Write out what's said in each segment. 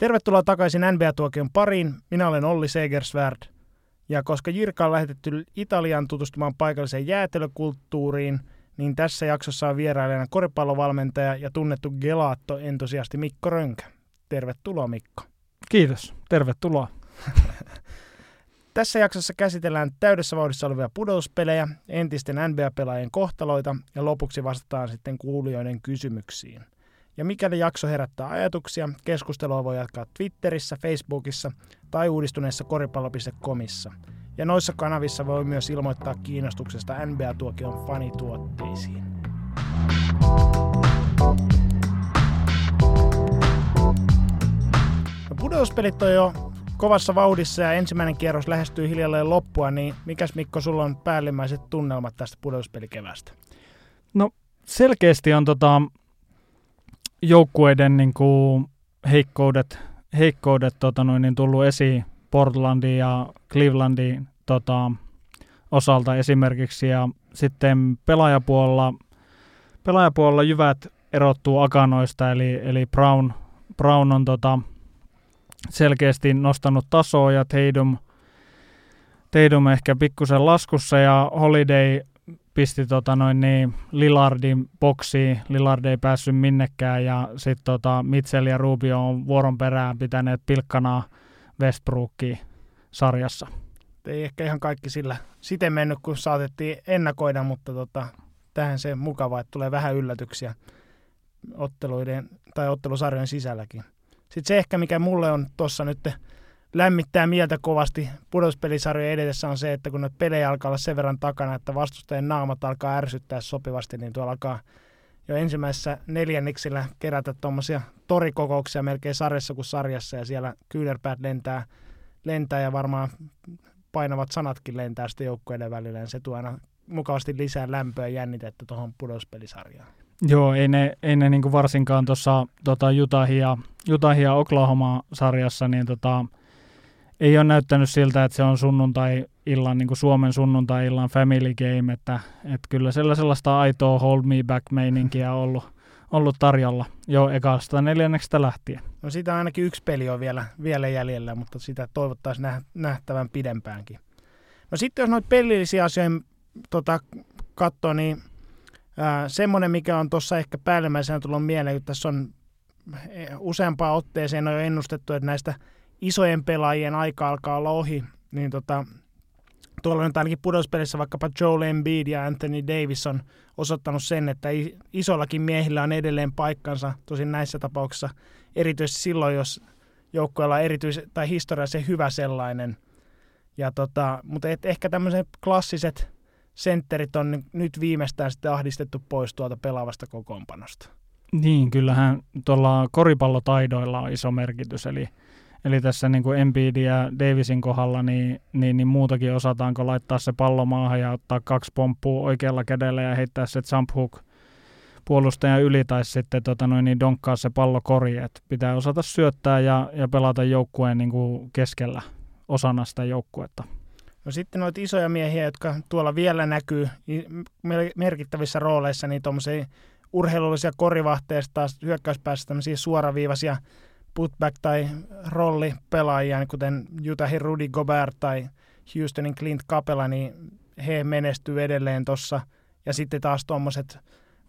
Tervetuloa takaisin NBA-tuokion pariin. Minä olen Olli Segersvärd. Ja koska Jirka on lähetetty Italiaan tutustumaan paikalliseen jäätelökulttuuriin, niin tässä jaksossa on vierailijana koripallovalmentaja ja tunnettu gelaatto-entusiasti Mikko Rönkä. Tervetuloa Mikko. Kiitos, tervetuloa. Tässä jaksossa käsitellään täydessä vauhdissa olevia pudotuspelejä, entisten NBA-pelaajien kohtaloita ja lopuksi vastataan sitten kuulijoiden kysymyksiin. Ja mikäli jakso herättää ajatuksia, keskustelua voi jatkaa Twitterissä, Facebookissa tai uudistuneessa koripallo.comissa. Ja noissa kanavissa voi myös ilmoittaa kiinnostuksesta NBA-tuokion fanituotteisiin. No, pudotuspelit on jo kovassa vauhdissa ja ensimmäinen kierros lähestyy hiljalleen loppua, niin mikäs Mikko sulla on päällimmäiset tunnelmat tästä pudotuspelikevästä? No selkeästi on tota, joukkueiden niin kuin, heikkoudet, heikkoudet tota, noin, niin tullut esiin Portlandin ja Clevelandin tota, osalta esimerkiksi. Ja sitten pelaajapuolella, pelaajapuolella jyvät erottuu akanoista, eli, eli Brown, Brown on tota, selkeästi nostanut tasoa ja Tatum, Tatum ehkä pikkusen laskussa ja Holiday pisti tota noin niin Lillardin boksiin. Lillard ei päässyt minnekään ja sitten tota Mitchell ja Rubio on vuoron perään pitäneet pilkkanaa Westbrookiin sarjassa. Ei ehkä ihan kaikki sillä siten mennyt, kun saatettiin ennakoida, mutta tota, tähän se mukava, että tulee vähän yllätyksiä otteluiden tai ottelusarjojen sisälläkin. Sitten se ehkä, mikä mulle on tuossa nyt lämmittää mieltä kovasti pudotuspelisarjojen edessä on se, että kun ne pelejä alkaa olla sen verran takana, että vastustajien naamat alkaa ärsyttää sopivasti, niin tuolla alkaa jo ensimmäisessä neljänniksellä kerätä tuommoisia torikokouksia melkein sarjassa kuin sarjassa, ja siellä kyynärpäät lentää, lentää ja varmaan painavat sanatkin lentää sitten joukkueiden välillä, ja se tuo aina mukavasti lisää lämpöä ja jännitettä tuohon pudotuspelisarjaan. Joo, ei ne, ei ne niin varsinkaan tuossa tota Utahia, Utahia Oklahoma-sarjassa, niin tota, ei ole näyttänyt siltä, että se on sunnuntai-illan, niin kuin Suomen sunnuntai-illan family game, että, että kyllä siellä sellaista aitoa hold me back meininkiä on ollut, ollut tarjolla jo ekasta neljänneksestä lähtien. No siitä ainakin yksi peli on vielä, vielä jäljellä, mutta sitä toivottaisiin nähtävän pidempäänkin. No sitten jos noita pelillisiä asioita tota, katsoo, niin ää, semmoinen, mikä on tuossa ehkä päällimmäisenä tullut mieleen, että tässä on e, useampaan otteeseen on jo ennustettu, että näistä – isojen pelaajien aika alkaa olla ohi, niin tota, tuolla nyt ainakin pudotuspelissä vaikkapa Joel Embiid ja Anthony Davis on osoittanut sen, että isollakin miehillä on edelleen paikkansa, tosin näissä tapauksissa erityisesti silloin, jos joukkueella on erityis- tai historiallisen hyvä sellainen. Ja tota, mutta et ehkä tämmöiset klassiset sentterit on nyt viimeistään sitten ahdistettu pois tuolta pelaavasta kokoonpanosta. Niin, kyllähän tuolla koripallotaidoilla on iso merkitys, eli Eli tässä niin kuin Embiid ja Davisin kohdalla, niin, niin, niin muutakin osataanko laittaa se pallo maahan ja ottaa kaksi pomppua oikealla kädellä ja heittää se jump hook puolustajan yli tai sitten tota noin, niin donkkaa se pallo kori. Et pitää osata syöttää ja, ja pelata joukkueen niin kuin keskellä osana sitä joukkuetta. No sitten noita isoja miehiä, jotka tuolla vielä näkyy merkittävissä rooleissa, niin tuommoisia urheilullisia korivahteja, taas hyökkäyspäässä tämmöisiä suoraviivaisia putback- tai rollipelaajia, kuten Utahin Rudy Gobert tai Houstonin Clint Capela, niin he menestyy edelleen tuossa. Ja sitten taas tuommoiset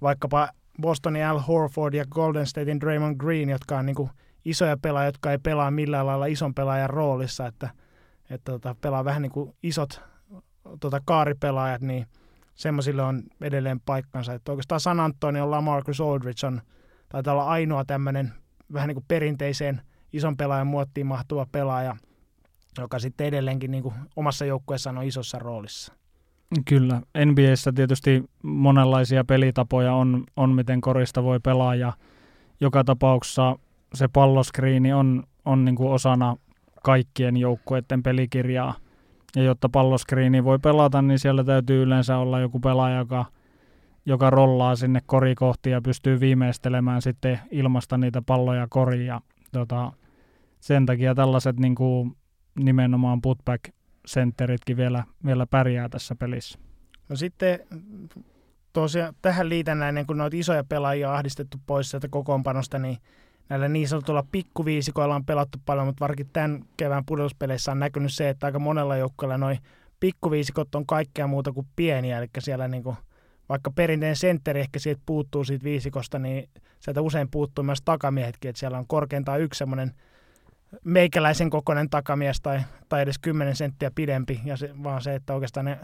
vaikkapa Bostonin Al Horford ja Golden Statein Draymond Green, jotka on niin isoja pelaajia, jotka ei pelaa millään lailla ison pelaajan roolissa, että, että tota, pelaa vähän niin kuin isot tota, kaaripelaajat, niin semmoisille on edelleen paikkansa. Että oikeastaan San Antonio Lamarcus Aldridge on, taitaa olla ainoa tämmöinen vähän niin kuin perinteiseen ison pelaajan muottiin mahtuva pelaaja, joka sitten edelleenkin niin kuin omassa joukkueessaan on isossa roolissa. Kyllä. NBAssä tietysti monenlaisia pelitapoja on, on miten korista voi pelaa ja joka tapauksessa se palloskriini on, on niin kuin osana kaikkien joukkueiden pelikirjaa. Ja jotta palloskriini voi pelata, niin siellä täytyy yleensä olla joku pelaaja, joka – joka rollaa sinne korikohti ja pystyy viimeistelemään sitten ilmasta niitä palloja koriin. Ja, tota, sen takia tällaiset niin kuin, nimenomaan putback-sentteritkin vielä, vielä pärjää tässä pelissä. No sitten tosiaan tähän liitännäinen, kun noita isoja pelaajia on ahdistettu pois sieltä kokoonpanosta, niin näillä niin sanotulla pikkuviisikoilla on pelattu paljon, mutta varsinkin tämän kevään pudotuspeleissä on näkynyt se, että aika monella joukkueella noin pikkuviisikot on kaikkea muuta kuin pieniä, eli siellä niin kuin, vaikka perinteinen sentteri ehkä siitä puuttuu siitä viisikosta, niin sieltä usein puuttuu myös takamiehetkin, että siellä on korkeintaan yksi semmoinen meikäläisen kokoinen takamies tai, tai edes 10 senttiä pidempi, ja se, vaan se, että oikeastaan ne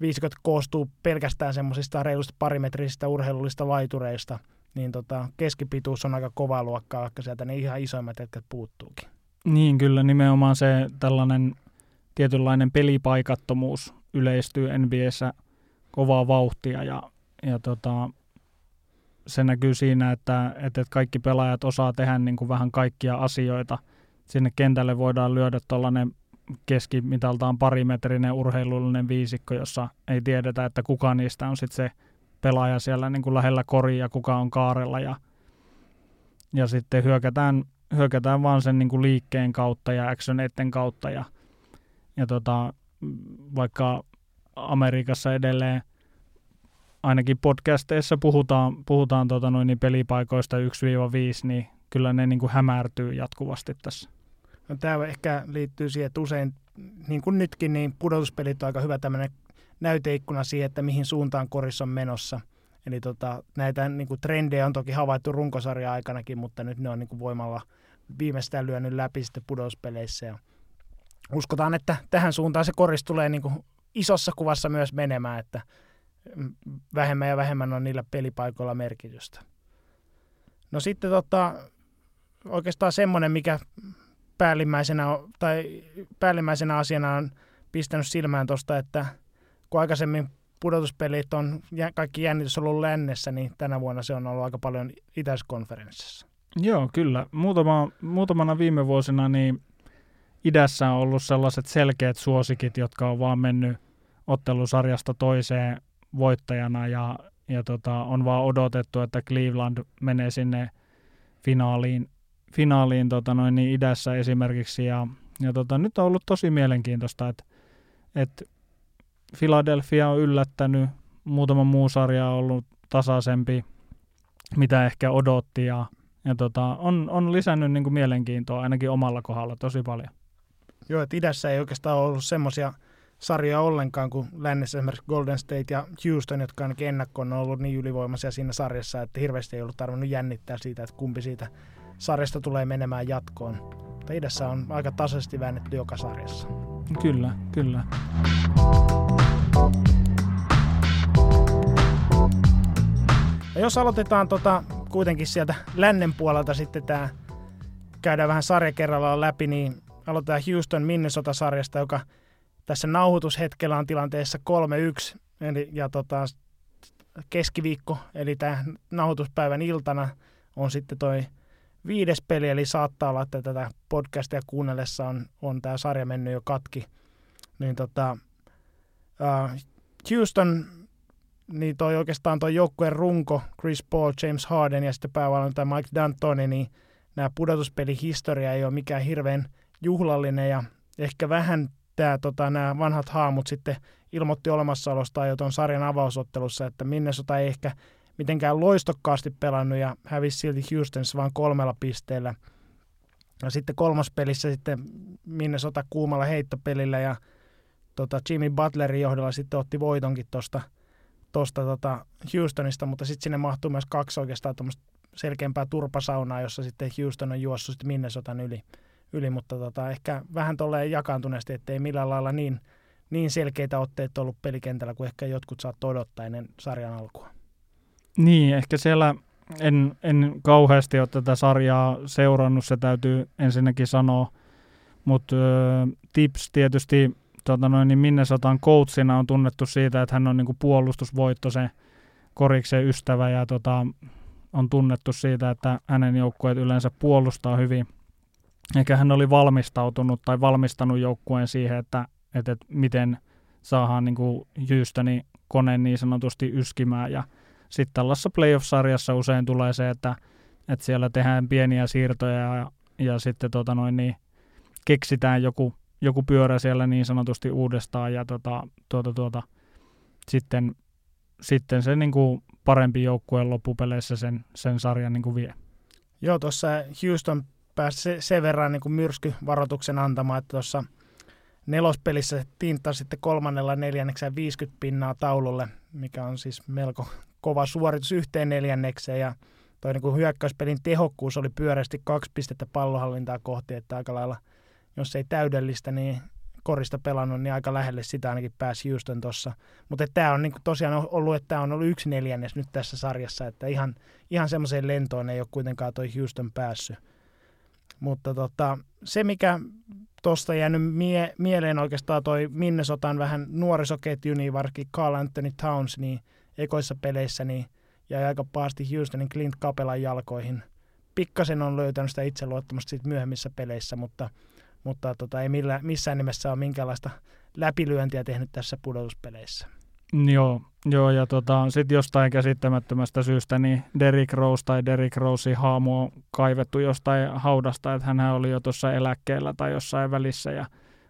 viisikot koostuu pelkästään semmoisista reilusta parimetrisistä urheilullista laitureista, niin tota, keskipituus on aika kova luokkaa, vaikka sieltä ne ihan isoimmat jätkät puuttuukin. Niin, kyllä nimenomaan se tällainen tietynlainen pelipaikattomuus yleistyy NBAssä kovaa vauhtia ja, ja tota, se näkyy siinä, että, että kaikki pelaajat osaa tehdä niin kuin vähän kaikkia asioita. Sinne kentälle voidaan lyödä tuollainen keskimitaltaan parimetrinen urheilullinen viisikko, jossa ei tiedetä, että kuka niistä on sitten se pelaaja siellä niin kuin lähellä koria ja kuka on kaarella. Ja, ja sitten hyökätään, hyökätään vaan sen niin kuin liikkeen kautta ja actioneiden kautta. Ja, ja tota, vaikka Amerikassa edelleen ainakin podcasteissa puhutaan, puhutaan tota noin, niin pelipaikoista 1-5, niin kyllä ne niin kuin hämärtyy jatkuvasti tässä. No, tämä ehkä liittyy siihen, että usein, niin kuin nytkin, niin pudotuspelit on aika hyvä tämmöinen näyteikkuna siihen, että mihin suuntaan korissa on menossa. Eli tota, näitä niin kuin trendejä on toki havaittu runkosarja aikanakin, mutta nyt ne on niin kuin voimalla viimeistään lyönyt läpi sitten pudotuspeleissä. Ja uskotaan, että tähän suuntaan se koris tulee niin kuin isossa kuvassa myös menemään, että vähemmän ja vähemmän on niillä pelipaikoilla merkitystä. No sitten tota, oikeastaan semmoinen, mikä päällimmäisenä, tai päällimmäisenä asiana on pistänyt silmään tuosta, että kun aikaisemmin pudotuspelit on kaikki jännitys ollut lännessä, niin tänä vuonna se on ollut aika paljon itäiskonferenssissa. Joo, kyllä. Muutama, muutamana viime vuosina niin idässä on ollut sellaiset selkeät suosikit, jotka on vaan mennyt ottelusarjasta toiseen voittajana ja, ja tota, on vaan odotettu, että Cleveland menee sinne finaaliin, finaaliin tota noin, niin idässä esimerkiksi. Ja, ja tota, nyt on ollut tosi mielenkiintoista, että, että Philadelphia on yllättänyt, muutama muu sarja on ollut tasaisempi, mitä ehkä odotti ja, ja tota, on, on lisännyt niin kuin mielenkiintoa ainakin omalla kohdalla tosi paljon. Joo, että idässä ei oikeastaan ollut semmoisia sarjoja ollenkaan kuin lännessä esimerkiksi Golden State ja Houston, jotka ainakin ennakkoon on ollut niin ylivoimaisia siinä sarjassa, että hirveästi ei ollut tarvinnut jännittää siitä, että kumpi siitä sarjasta tulee menemään jatkoon. Mutta idässä on aika tasaisesti väännetty joka sarjassa. Kyllä, kyllä. Ja jos aloitetaan tota, kuitenkin sieltä lännen puolelta sitten tämä, käydään vähän sarja kerrallaan läpi, niin aloitetaan Houston Minnesota-sarjasta, joka tässä nauhoitushetkellä on tilanteessa 3-1, eli, ja tota, keskiviikko, eli tämä nauhoituspäivän iltana on sitten toi viides peli, eli saattaa olla, että tätä podcastia kuunnellessa on, on tämä sarja mennyt jo katki. Niin tota, uh, Houston, niin toi oikeastaan toi joukkueen runko, Chris Paul, James Harden ja sitten päävalmentaja Mike D'Antoni, niin nämä pudotuspelihistoria ei ole mikään hirveän juhlallinen ja ehkä vähän tämä, tota, nämä vanhat haamut sitten ilmoitti olemassaolostaan jo tuon sarjan avausottelussa, että Minnesota ei ehkä mitenkään loistokkaasti pelannut ja hävisi silti Houstonissa vain kolmella pisteellä. Ja sitten kolmas pelissä sitten Minnesota kuumalla heittopelillä ja tota, Jimmy Butlerin johdolla sitten otti voitonkin tuosta tosta, tota Houstonista, mutta sitten sinne mahtuu myös kaksi oikeastaan selkeämpää turpasaunaa, jossa sitten Houston on juossut sitten Minnesotan yli yli, mutta tota, ehkä vähän tolleen jakaantuneesti, ettei millään lailla niin, niin selkeitä otteita ollut pelikentällä kuin ehkä jotkut saattoi odottaa ennen sarjan alkua. Niin, ehkä siellä en, en kauheasti ole tätä sarjaa seurannut, se täytyy ensinnäkin sanoa, mutta Tips tietysti tota noin, niin Minnesotan coachina on tunnettu siitä, että hän on niinku puolustusvoitto se koriksen ystävä ja tota, on tunnettu siitä, että hänen joukkueet yleensä puolustaa hyvin. Eikä hän oli valmistautunut tai valmistanut joukkueen siihen, että, että, että miten saadaan niin kuin Houstonin kone niin sanotusti yskimään. Ja sitten tällaisessa playoff-sarjassa usein tulee se, että, että siellä tehdään pieniä siirtoja ja, ja sitten tota noin, niin keksitään joku, joku pyörä siellä niin sanotusti uudestaan ja tota, tuota, tuota, sitten, sitten se niin kuin parempi joukkueen loppupeleissä sen, sen sarjan niin kuin vie. Joo, tuossa Houston pääsi se, sen verran niin kuin myrskyvaroituksen antamaan, että tuossa nelospelissä tinttasi sitten kolmannella neljänneksellä 50 pinnaa taululle, mikä on siis melko kova suoritus yhteen neljännekseen ja toi niin kuin hyökkäyspelin tehokkuus oli pyöreästi kaksi pistettä pallohallintaa kohti, että aika lailla, jos ei täydellistä, niin korista pelannut, niin aika lähelle sitä ainakin pääsi Houston tuossa. Mutta tämä on niin tosiaan ollut, että tämä on ollut yksi neljännes nyt tässä sarjassa, että ihan, ihan semmoiseen lentoon ei ole kuitenkaan toi Houston päässyt. Mutta tota, se, mikä tuosta jäänyt mie- mieleen oikeastaan toi Minnesotan vähän nuorisoketju, niin varsinkin Carl Anthony Towns, niin ekoissa peleissä, niin jäi aika pahasti Houstonin Clint Capelan jalkoihin. Pikkasen on löytänyt sitä itseluottamusta siitä myöhemmissä peleissä, mutta, mutta tota, ei millään, missään nimessä ole minkäänlaista läpilyöntiä tehnyt tässä pudotuspeleissä. Joo, joo ja tota, sitten jostain käsittämättömästä syystä niin Derrick Rose tai Derrick Rose haamu on kaivettu jostain haudasta, että hän oli jo tuossa eläkkeellä tai jossain välissä ja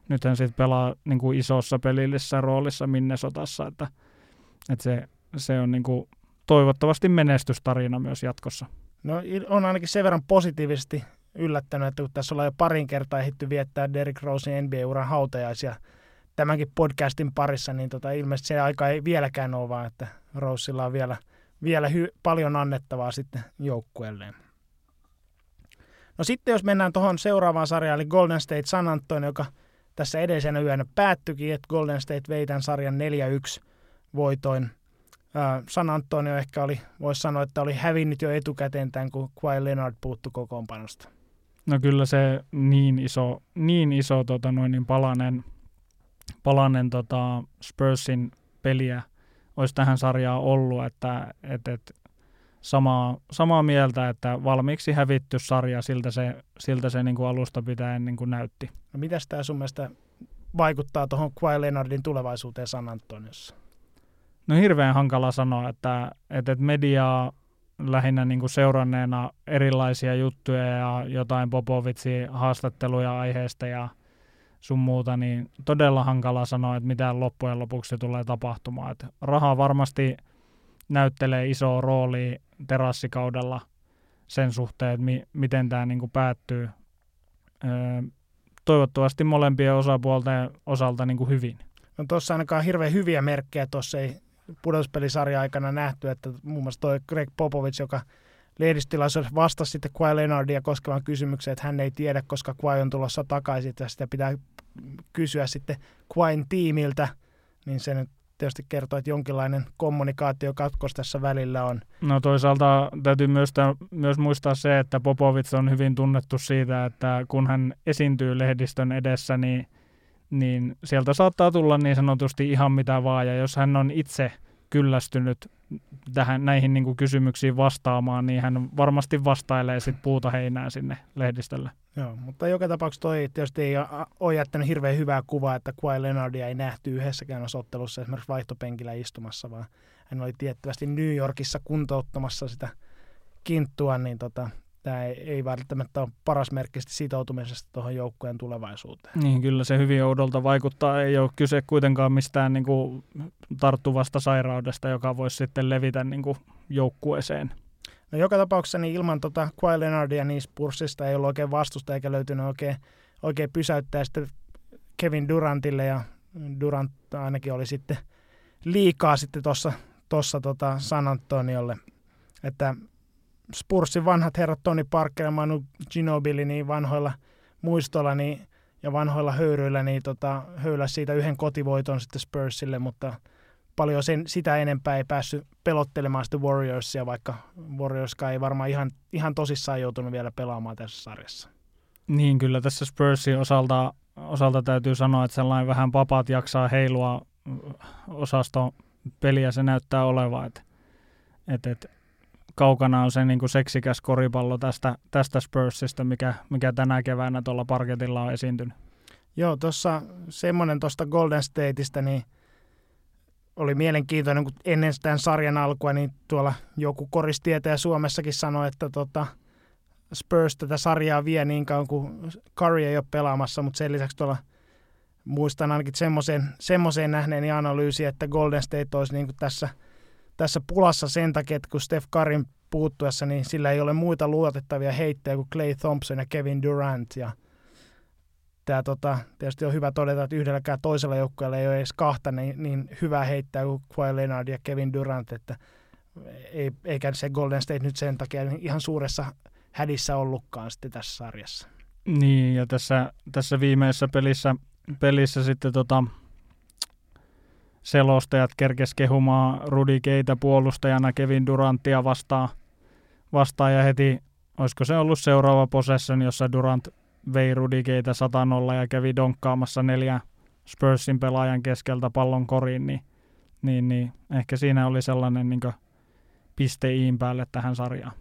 nyt hän sitten pelaa niin kuin isossa pelillisessä roolissa Minnesotassa, että, että se, se on niin kuin toivottavasti menestystarina myös jatkossa. No on ainakin sen verran positiivisesti yllättänyt, että kun tässä ollaan jo parin kertaa ehditty viettää Derrick Rosen NBA-uran hautajaisia tämänkin podcastin parissa, niin tota, ilmeisesti se aika ei vieläkään ole, vaan että Rosella on vielä, vielä hy- paljon annettavaa sitten joukkueelleen. No sitten jos mennään tuohon seuraavaan sarjaan, eli Golden State San Antonio, joka tässä edellisenä yönä päättyikin, että Golden State vei tämän sarjan 4-1 voitoin. San Antonio ehkä oli, voisi sanoa, että oli hävinnyt jo etukäteen tämän, kun Kawhi Leonard puuttu kokoonpanosta. No kyllä se niin iso, niin iso tota noin, niin palanen, palanen tota Spursin peliä olisi tähän sarjaan ollut, että et, et, samaa, samaa mieltä, että valmiiksi hävitty sarja, siltä se, siltä se niin kuin alusta pitäen niin kuin näytti. No mitäs tämä sun mielestä vaikuttaa tuohon Kawhi Leonardin tulevaisuuteen San Antoniossa? No hirveän hankala sanoa, että, että mediaa lähinnä niin kuin seuranneena erilaisia juttuja ja jotain Popovitsin haastatteluja aiheesta ja sun muuta, niin todella hankala sanoa, että mitä loppujen lopuksi tulee tapahtumaan. Että raha varmasti näyttelee isoa roolia terassikaudella sen suhteen, että mi- miten tämä niin kuin päättyy. Öö, toivottavasti molempien osapuolten osalta niin kuin hyvin. No tuossa ainakaan hirveän hyviä merkkejä tuossa ei pudotuspelisarja aikana nähty, että muun muassa toi Greg Popovich, joka lehdistilaisuudessa vastasi sitten Kawhi Leonardia koskevan kysymykseen, että hän ei tiedä, koska Kawhi on tulossa takaisin, että sitä pitää kysyä sitten Kawhin tiimiltä, niin se nyt tietysti kertoo, että jonkinlainen kommunikaatiokatkos tässä välillä on. No toisaalta täytyy myös, myös muistaa se, että Popovits on hyvin tunnettu siitä, että kun hän esiintyy lehdistön edessä, niin niin sieltä saattaa tulla niin sanotusti ihan mitä vaan, ja jos hän on itse kyllästynyt tähän, näihin niin kuin kysymyksiin vastaamaan, niin hän varmasti vastailee sitten puuta heinää sinne lehdistölle. Joo, mutta joka tapauksessa toi tietysti ei ole jättänyt hirveän hyvää kuvaa, että Kawhi Leonardia ei nähty yhdessäkään ottelussa esimerkiksi vaihtopenkillä istumassa, vaan hän oli tiettävästi New Yorkissa kuntouttamassa sitä kinttua, niin tota, tämä ei, ei välttämättä ole paras merkki sitoutumisesta tuohon joukkueen tulevaisuuteen. Niin, kyllä se hyvin oudolta vaikuttaa. Ei ole kyse kuitenkaan mistään niin kuin, tarttuvasta sairaudesta, joka voisi sitten levitä niin kuin, joukkueeseen. No, joka tapauksessa niin ilman tota Kawhi Leonardia niin Spursista ei ollut oikein vastusta eikä löytynyt oikein, oikein pysäyttää sitten Kevin Durantille ja Durant ainakin oli sitten liikaa sitten tuossa tossa tota San Antoniolle. Että Spursin vanhat herrat Tony Parker ja Manu Ginobili niin vanhoilla muistoilla niin, ja vanhoilla höyryillä niin tota, höylä siitä yhden kotivoiton sitten Spursille, mutta paljon sen, sitä enempää ei päässyt pelottelemaan sitten Warriorsia, vaikka Warriorska ei varmaan ihan, ihan tosissaan joutunut vielä pelaamaan tässä sarjassa. Niin, kyllä tässä Spursin osalta, osalta täytyy sanoa, että sellainen vähän papat jaksaa heilua osaston peliä se näyttää olevan, että et, et, kaukana on se niin kuin seksikäs koripallo tästä, tästä Spursista, mikä, mikä tänä keväänä tuolla parketilla on esiintynyt. Joo, tuossa semmoinen tuosta Golden Stateista, niin oli mielenkiintoinen, kun ennen tämän sarjan alkua, niin tuolla joku koristietäjä Suomessakin sanoi, että tota, Spurs tätä sarjaa vie niin kauan kuin Curry ei ole pelaamassa, mutta sen lisäksi tuolla muistan ainakin semmoiseen, semmoiseen nähneeni analyysi, että Golden State olisi niin kuin tässä – tässä pulassa sen takia, että kun Steph Karin puuttuessa, niin sillä ei ole muita luotettavia heittejä kuin Clay Thompson ja Kevin Durant. Ja tämä tota, tietysti on hyvä todeta, että yhdelläkään toisella joukkueella ei ole edes kahta niin, niin hyvää heittää kuin Kawhi Leonard ja Kevin Durant, että ei, eikä se Golden State nyt sen takia ihan suuressa hädissä ollutkaan sitten tässä sarjassa. Niin, ja tässä, tässä viimeisessä pelissä, pelissä sitten tota, selostajat kerkes kehumaan Rudi Keitä puolustajana Kevin Durantia vastaan, vastaan ja heti, olisiko se ollut seuraava possession, jossa Durant vei Rudi Keitä 100 ja kävi donkkaamassa neljä Spursin pelaajan keskeltä pallon koriin, niin, niin, niin ehkä siinä oli sellainen niin piste iin päälle tähän sarjaan.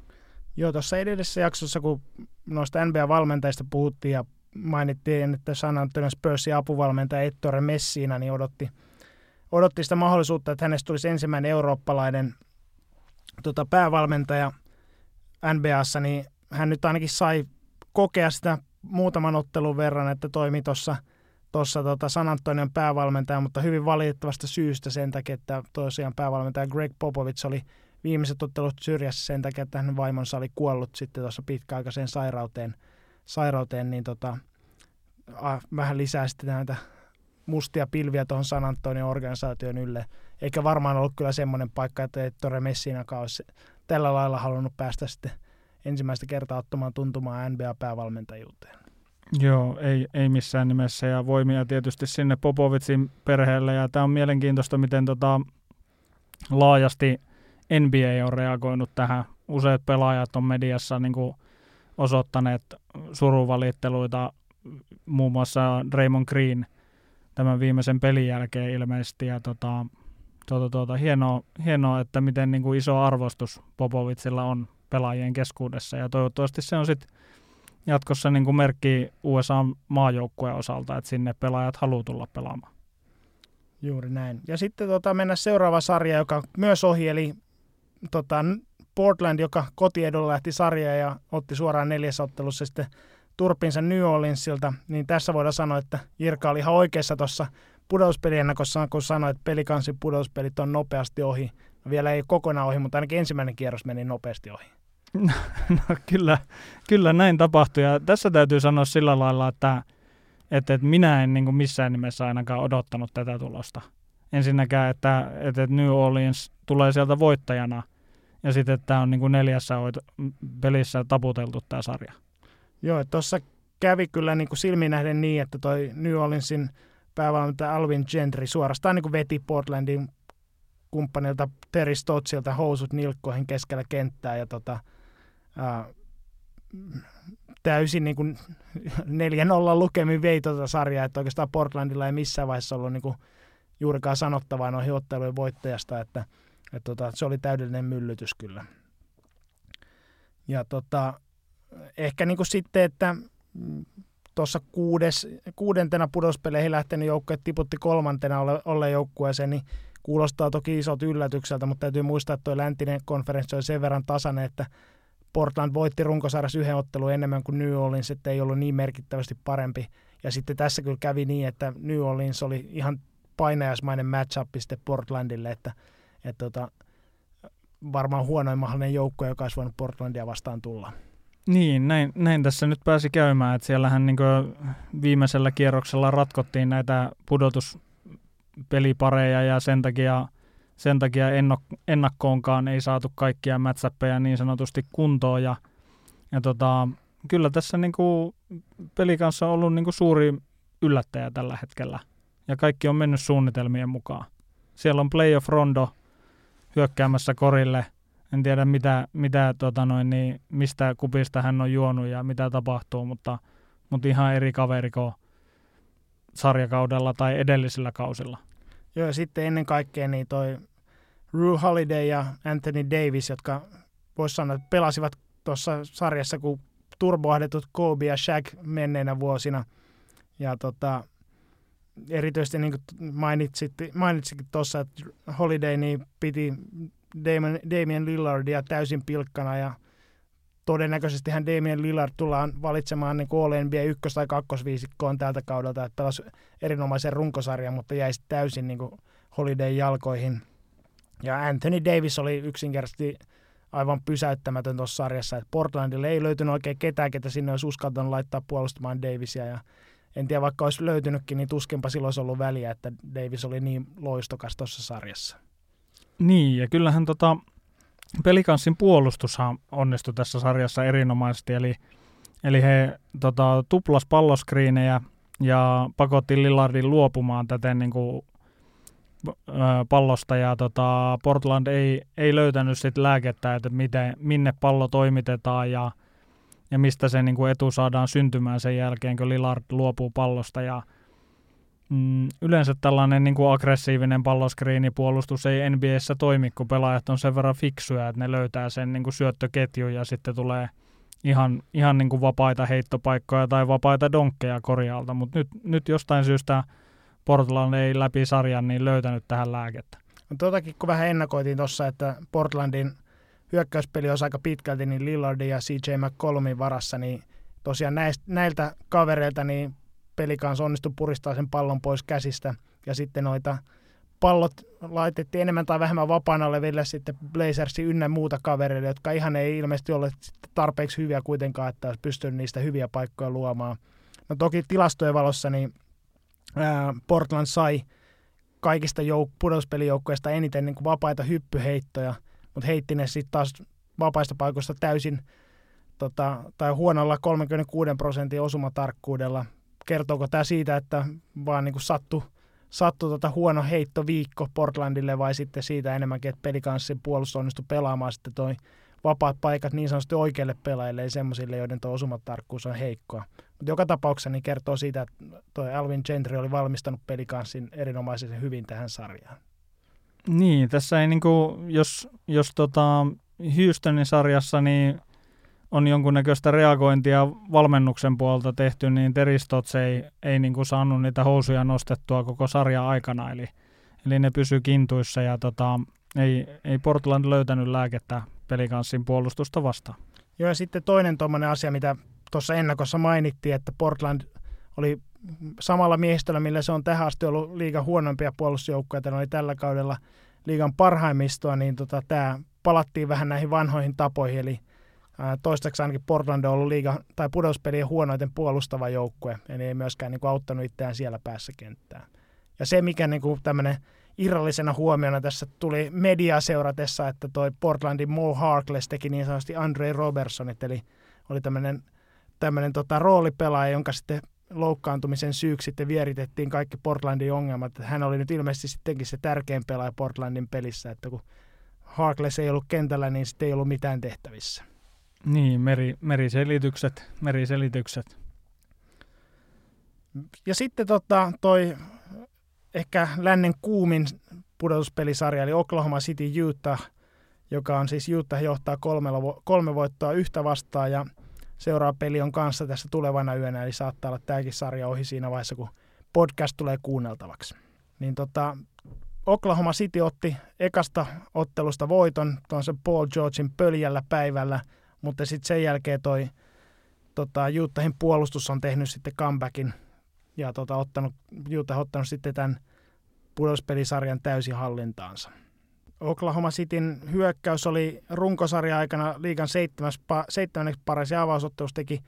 Joo, tuossa edellisessä jaksossa, kun noista NBA-valmentajista puhuttiin ja mainittiin, että San Antonio Spursin apuvalmentaja Ettore Messina niin odotti, odotti sitä mahdollisuutta, että hänestä tulisi ensimmäinen eurooppalainen tota, päävalmentaja NBAssa, niin hän nyt ainakin sai kokea sitä muutaman ottelun verran, että toimi tuossa tuossa tota San Antonion päävalmentaja, mutta hyvin valitettavasta syystä sen takia, että tosiaan päävalmentaja Greg Popovich oli viimeiset ottelut syrjässä sen takia, että hänen vaimonsa oli kuollut sitten tuossa pitkäaikaiseen sairauteen, sairauteen niin tota, a, vähän lisää sitten näitä mustia pilviä tuohon San Antonion organisaation ylle. Eikä varmaan ollut kyllä semmoinen paikka, että Ettore Messinakaan olisi tällä lailla halunnut päästä sitten ensimmäistä kertaa ottamaan tuntumaan NBA-päävalmentajuuteen. Joo, ei, ei missään nimessä ja voimia tietysti sinne Popovitsin perheelle ja tämä on mielenkiintoista, miten tota, laajasti NBA on reagoinut tähän. Useat pelaajat on mediassa niin kuin osoittaneet suruvalitteluita, muun muassa Raymond Green tämän viimeisen pelin jälkeen ilmeisesti. Ja tota, tuota, tuota, hienoa, hienoa, että miten niin kuin iso arvostus Popovitsilla on pelaajien keskuudessa ja toivottavasti se on sitten jatkossa niin kuin merkki USA-maajoukkueen osalta, että sinne pelaajat haluaa tulla pelaamaan. Juuri näin. Ja sitten tota, mennä seuraava sarja, joka myös ohi, eli tota, Portland, joka kotiedulla lähti sarjaa ja otti suoraan neljässä ottelussa sitten turpinsa New Orleansilta, niin tässä voidaan sanoa, että Jirka oli ihan oikeassa tuossa pudotuspeliennakossa, kun sanoi, että pelikansin pudotuspelit on nopeasti ohi. No, vielä ei kokonaan ohi, mutta ainakin ensimmäinen kierros meni nopeasti ohi. No, no kyllä, kyllä näin tapahtui ja tässä täytyy sanoa sillä lailla, että, että, että minä en niin kuin missään nimessä ainakaan odottanut tätä tulosta. Ensinnäkään, että, että New Orleans tulee sieltä voittajana ja sitten, että tämä on niin kuin neljässä pelissä taputeltu tämä sarja. Joo, tuossa kävi kyllä niin kuin silmiin nähden niin, että toi New Orleansin päävalmentaja Alvin Gentry suorastaan niin kuin veti Portlandin kumppanilta Terry Stottsilta housut nilkkoihin keskellä kenttää ja tota, ää, täysin niin kuin 4-0 lukemin vei tuota sarjaa, että oikeastaan Portlandilla ei missään vaiheessa ollut niin kuin juurikaan sanottavaa noihin ottelujen voittajasta, että, että tota, se oli täydellinen myllytys kyllä. Ja tota, ehkä niin kuin sitten, että tuossa kuudes, kuudentena pudospeleihin lähtenyt joukkue tiputti kolmantena olle, olle joukkueeseen, niin kuulostaa toki isot yllätykseltä, mutta täytyy muistaa, että tuo läntinen konferenssi oli sen verran tasainen, että Portland voitti runkosarjassa yhden ottelun enemmän kuin New Orleans, että ei ollut niin merkittävästi parempi. Ja sitten tässä kyllä kävi niin, että New Orleans oli ihan painajaismainen matchup sitten Portlandille, että, että tota, varmaan huonoin mahdollinen joukko, joka olisi voinut Portlandia vastaan tulla. Niin, näin, näin tässä nyt pääsi käymään, että siellähän niin viimeisellä kierroksella ratkottiin näitä pudotuspelipareja ja sen takia, sen takia ennakkoonkaan ei saatu kaikkia matchappeja niin sanotusti kuntoon ja, ja tota, kyllä tässä niin kuin peli kanssa on ollut niin kuin suuri yllättäjä tällä hetkellä ja kaikki on mennyt suunnitelmien mukaan. Siellä on playoff rondo hyökkäämässä korille – en tiedä mitä, mitä tota noin, niin mistä kupista hän on juonut ja mitä tapahtuu, mutta, mutta ihan eri kaveri kuin sarjakaudella tai edellisillä kausilla. Joo, ja sitten ennen kaikkea niin toi Rue Holiday ja Anthony Davis, jotka voisi sanoa, että pelasivat tuossa sarjassa kuin turboahdetut Kobe ja Shaq menneinä vuosina. Ja tota, erityisesti niin kuin mainitsit, mainitsikin tuossa, että Holiday niin piti Damien, Damien Lillardia täysin pilkkana ja todennäköisesti hän Damien Lillard tullaan valitsemaan niin All NBA ykkös- tai kakkosviisikkoon tältä kaudelta, että pelasi erinomaisen runkosarjan, mutta jäisi täysin niin kuin Holiday jalkoihin. Ja Anthony Davis oli yksinkertaisesti aivan pysäyttämätön tuossa sarjassa. että Portlandille ei löytynyt oikein ketään, ketä sinne olisi uskaltanut laittaa puolustamaan Davisia. Ja en tiedä, vaikka olisi löytynytkin, niin tuskinpa silloin olisi ollut väliä, että Davis oli niin loistokas tuossa sarjassa. Niin, ja kyllähän tota, pelikanssin puolustushan onnistui tässä sarjassa erinomaisesti, eli, eli he tota, tuplas palloskriinejä ja pakotti Lillardin luopumaan täten niin kuin, pallosta. Ja tota, Portland ei, ei löytänyt sit lääkettä, että miten, minne pallo toimitetaan ja, ja mistä se niin kuin etu saadaan syntymään sen jälkeen, kun Lillard luopuu pallosta. Ja mm, yleensä tällainen niin kuin aggressiivinen palloskriinipuolustus ei NBAssä toimi, kun pelaajat on sen verran fiksuja, että ne löytää sen niin kuin syöttöketjun ja sitten tulee ihan, ihan niin kuin vapaita heittopaikkoja tai vapaita donkkeja korjaalta, mutta nyt, nyt jostain syystä Portland ei läpi sarjan niin löytänyt tähän lääkettä. No kun vähän ennakoitiin tuossa, että Portlandin hyökkäyspeli olisi aika pitkälti niin Lillardin ja CJ McCollumin varassa, niin tosiaan näistä, näiltä kavereilta niin peli kanssa onnistui puristaa sen pallon pois käsistä. Ja sitten noita pallot laitettiin enemmän tai vähemmän vapaana oleville sitten Blazersin ynnä muuta kavereille, jotka ihan ei ilmeisesti ole tarpeeksi hyviä kuitenkaan, että olisi pystynyt niistä hyviä paikkoja luomaan. No toki tilastojen valossa niin Portland sai kaikista jouk- pudotuspelijoukkueista eniten niin kuin vapaita hyppyheittoja, mutta heitti ne sitten taas vapaista paikoista täysin tota, tai huonolla 36 prosentin osumatarkkuudella kertooko tämä siitä, että vaan niin kuin sattu, sattu tota huono heittoviikko Portlandille vai sitten siitä enemmänkin, että pelikanssin puolustus onnistui pelaamaan sitten toi vapaat paikat niin sanotusti oikeille pelaajille, ei semmoisille, joiden tuo osumatarkkuus on heikkoa. Mutta joka tapauksessa niin kertoo siitä, että toi Alvin Gentry oli valmistanut pelikanssin erinomaisen hyvin tähän sarjaan. Niin, tässä ei niinku, jos, jos tota Houstonin sarjassa, niin on jonkunnäköistä reagointia valmennuksen puolta tehty, niin Teristot ei, ei niin kuin saanut niitä housuja nostettua koko sarja aikana, eli, eli ne pysyy kintuissa ja tota, ei, ei Portland löytänyt lääkettä pelikanssin puolustusta vastaan. Joo, ja sitten toinen tuommoinen asia, mitä tuossa ennakossa mainittiin, että Portland oli samalla miehistöllä, millä se on tähän asti ollut liigan huonompia puolustusjoukkoja, että oli tällä kaudella liigan parhaimmistoa, niin tota, tämä palattiin vähän näihin vanhoihin tapoihin, eli toistaiseksi ainakin Portland on ollut liiga, tai pudotuspelien huonoiten puolustava joukkue, eli ei myöskään niin kuin, auttanut itseään siellä päässä kenttään. Ja se, mikä niin kuin, tämmöinen irrallisena huomiona tässä tuli media seuratessa, että toi Portlandin Mo Harkless teki niin sanotusti Andre Robertsonit, eli oli tämmöinen, tämmöinen tota, roolipelaaja, jonka sitten loukkaantumisen syyksi sitten vieritettiin kaikki Portlandin ongelmat. Hän oli nyt ilmeisesti sittenkin se tärkein pelaaja Portlandin pelissä, että kun Harkless ei ollut kentällä, niin sitten ei ollut mitään tehtävissä. Niin, meri, meriselitykset, meriselitykset. Ja sitten tota, toi ehkä lännen kuumin pudotuspelisarja, eli Oklahoma City Utah, joka on siis Utah johtaa kolmella, kolme voittoa yhtä vastaan ja seuraava peli on kanssa tässä tulevana yönä, eli saattaa olla tämäkin sarja ohi siinä vaiheessa, kun podcast tulee kuunneltavaksi. Niin tota, Oklahoma City otti ekasta ottelusta voiton tuon se Paul Georgein pöljällä päivällä – mutta sitten sen jälkeen toi tota, Juttahin puolustus on tehnyt sitten comebackin ja tota, ottanut, Utah ottanut sitten tämän pudotuspelisarjan täysin hallintaansa. Oklahoma Cityn hyökkäys oli runkosarja aikana liigan seitsemänneksi paras ja avausottelus teki,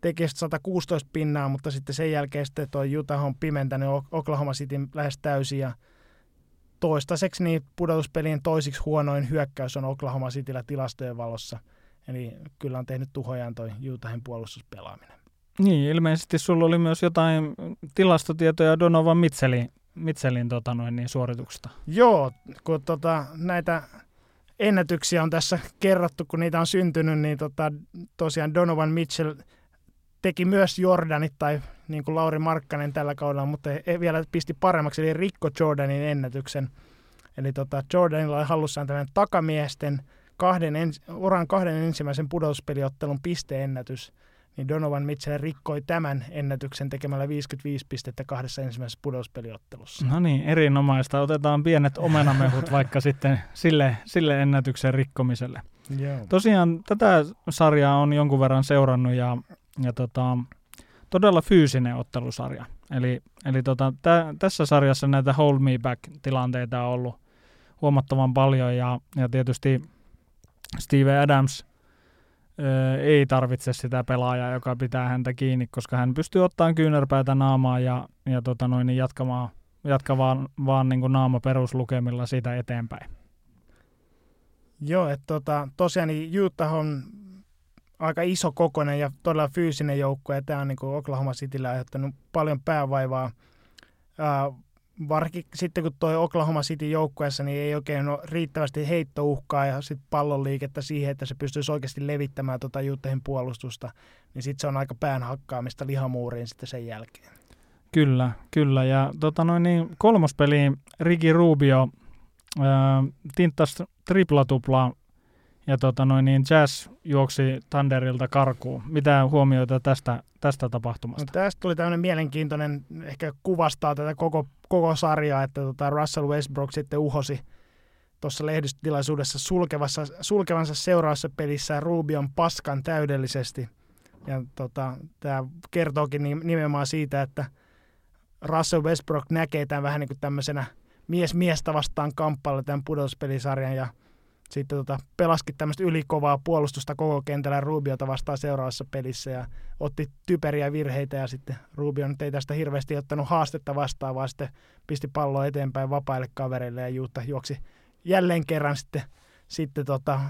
teki 116 pinnaa, mutta sitten sen jälkeen sitten toi Utah on pimentänyt Oklahoma Cityn lähes täysin ja toistaiseksi niin pudotuspelien toisiksi huonoin hyökkäys on Oklahoma Cityllä tilastojen valossa – Eli kyllä on tehnyt tuhojaan toi Utahin puolustuspelaaminen. Niin, ilmeisesti sulla oli myös jotain tilastotietoja Donovan Mitchellin, Mitchellin tota noin, niin, suorituksesta. Joo, kun tota, näitä ennätyksiä on tässä kerrottu, kun niitä on syntynyt, niin tota, tosiaan Donovan Mitchell teki myös Jordanit tai niin kuin Lauri Markkanen tällä kaudella, mutta ei vielä pisti paremmaksi, eli rikko Jordanin ennätyksen. Eli tota, Jordanilla oli hallussaan tämmöinen takamiesten – kahden ens, uran kahden ensimmäisen pudotuspeliottelun pisteennätys, niin Donovan Mitchell rikkoi tämän ennätyksen tekemällä 55 pistettä kahdessa ensimmäisessä pudotuspeliottelussa. No niin, erinomaista. Otetaan pienet omenamehut vaikka sitten sille, sille ennätyksen rikkomiselle. Joo. Tosiaan tätä sarjaa on jonkun verran seurannut ja, ja tota, todella fyysinen ottelusarja. Eli, eli tota, tä, tässä sarjassa näitä hold me back tilanteita on ollut, huomattavan paljon ja, ja tietysti Steve Adams ö, ei tarvitse sitä pelaajaa, joka pitää häntä kiinni, koska hän pystyy ottamaan kyynärpäätä naamaa ja, ja tota noin, niin jatkamaan, jatkamaan vaan niin kuin naama peruslukemilla siitä eteenpäin. Joo, että tota, tosiaan niin Utah on aika iso kokoinen ja todella fyysinen joukkue, ja tämä on niin kuin Oklahoma Cityllä aiheuttanut paljon päävaivaa. Ää, varsinkin sitten kun tuo Oklahoma City joukkueessa, niin ei oikein ole riittävästi heittouhkaa ja sitten pallon liikettä siihen, että se pystyisi oikeasti levittämään tuota Jutehin puolustusta, niin sitten se on aika pään hakkaamista lihamuuriin sitten sen jälkeen. Kyllä, kyllä. Ja tota noin, niin kolmospeliin Ricky Rubio ää, tinttas triplatupla ja tota noin, niin Jazz juoksi Thunderilta karkuun. Mitä huomioita tästä, tästä tapahtumasta? No, tästä tuli tämmöinen mielenkiintoinen, ehkä kuvastaa tätä koko, koko sarjaa, että tota Russell Westbrook sitten uhosi tuossa lehdistötilaisuudessa sulkevassa, sulkevansa seuraavassa pelissä Rubion paskan täydellisesti. Ja tota, tämä kertookin nimenomaan siitä, että Russell Westbrook näkee tämän vähän niin kuin tämmöisenä mies miestä vastaan kamppailla tämän pudotuspelisarjan ja sitten tota, pelaskin tämmöistä ylikovaa puolustusta koko kentällä Rubiota vastaan seuraavassa pelissä ja otti typeriä virheitä ja sitten Rubio nyt ei tästä hirveästi ottanut haastetta vastaan, vaan sitten pisti palloa eteenpäin vapaille kavereille ja Juutta juoksi jälleen kerran sitten, sitten tota,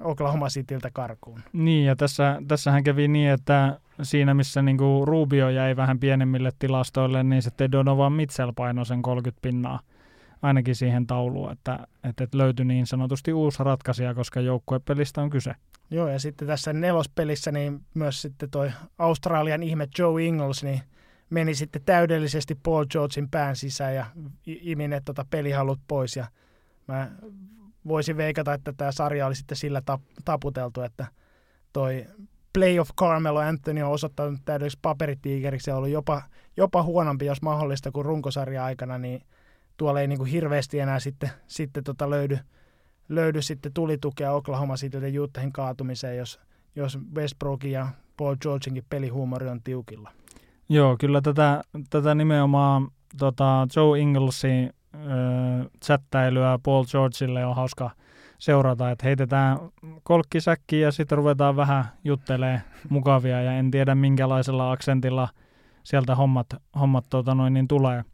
Oklahoma Cityltä karkuun. Niin, ja tässä, tässähän kävi niin, että siinä missä niinku Rubio jäi vähän pienemmille tilastoille, niin sitten Donovan Mitchell painoi sen 30 pinnaa ainakin siihen tauluun, että, että löytyi niin sanotusti uusi ratkaisija, koska joukkuepelistä on kyse. Joo, ja sitten tässä nelospelissä niin myös sitten toi Australian ihme Joe Ingles, niin meni sitten täydellisesti Paul Georgein pään sisään ja imi ne tota pelihalut pois. Ja mä voisin veikata, että tämä sarja oli sitten sillä tap- taputeltu, että toi Playoff Carmelo Anthony on osoittanut täydelliseksi paperitiigeriksi ja ollut jopa, jopa huonompi, jos mahdollista, kuin runkosarja aikana, niin – tuolla ei niin kuin hirveästi enää sitten, sitten tota löydy, löydy sitten tulitukea Oklahoma Cityltä Juttahin kaatumiseen, jos, jos Westbrookin ja Paul Georginkin pelihuumori on tiukilla. Joo, kyllä tätä, tätä nimenomaan tota Joe Inglesin chattailyä Paul Georgeille on hauska seurata, että heitetään kolkkisäkkiä ja sitten ruvetaan vähän juttelee mukavia ja en tiedä minkälaisella aksentilla sieltä hommat, hommat tota noin, niin tulee.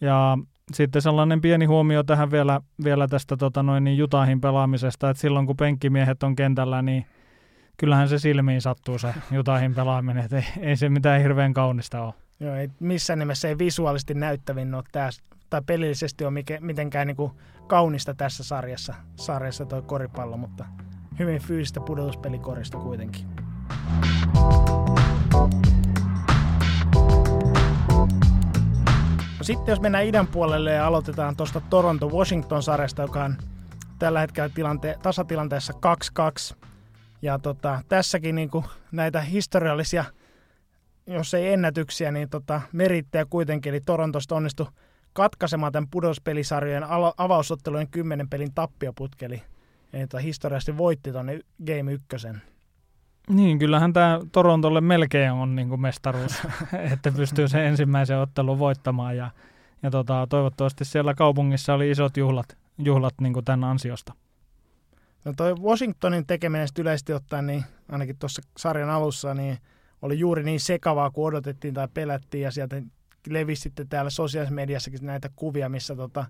Ja sitten sellainen pieni huomio tähän vielä, vielä tästä tota noin, niin Jutahin pelaamisesta, että silloin kun penkkimiehet on kentällä, niin kyllähän se silmiin sattuu se Jutahin pelaaminen, että ei, ei se mitään hirveän kaunista ole. Joo, ei missään nimessä ei visuaalisesti näyttävin ole tässä, tai pelillisesti ole mikä, mitenkään niin kuin kaunista tässä sarjassa, sarjassa toi koripallo, mutta hyvin fyysistä pudotuspelikorista kuitenkin. Sitten jos mennään idän puolelle ja aloitetaan tuosta Toronto-Washington-sarjasta, joka on tällä hetkellä tilante- tasatilanteessa 2-2. Ja tota, tässäkin niin kuin näitä historiallisia, jos ei ennätyksiä, niin tota, merittejä kuitenkin. Eli Torontosta onnistui katkaisemaan tämän pudospelisarjojen avausottelujen kymmenen pelin tappioputkeli. Eli tota, historiallisesti voitti tuonne Game 1. Niin, kyllähän tämä Torontolle melkein on niin kuin mestaruus, että pystyy sen ensimmäisen ottelun voittamaan ja, ja tota, toivottavasti siellä kaupungissa oli isot juhlat, juhlat niin kuin tämän ansiosta. No toi Washingtonin tekeminen yleisesti ottaen, niin ainakin tuossa sarjan alussa, niin oli juuri niin sekavaa, kuin odotettiin tai pelättiin ja sieltä levisi sitten täällä sosiaalisessa mediassakin näitä kuvia, missä tota,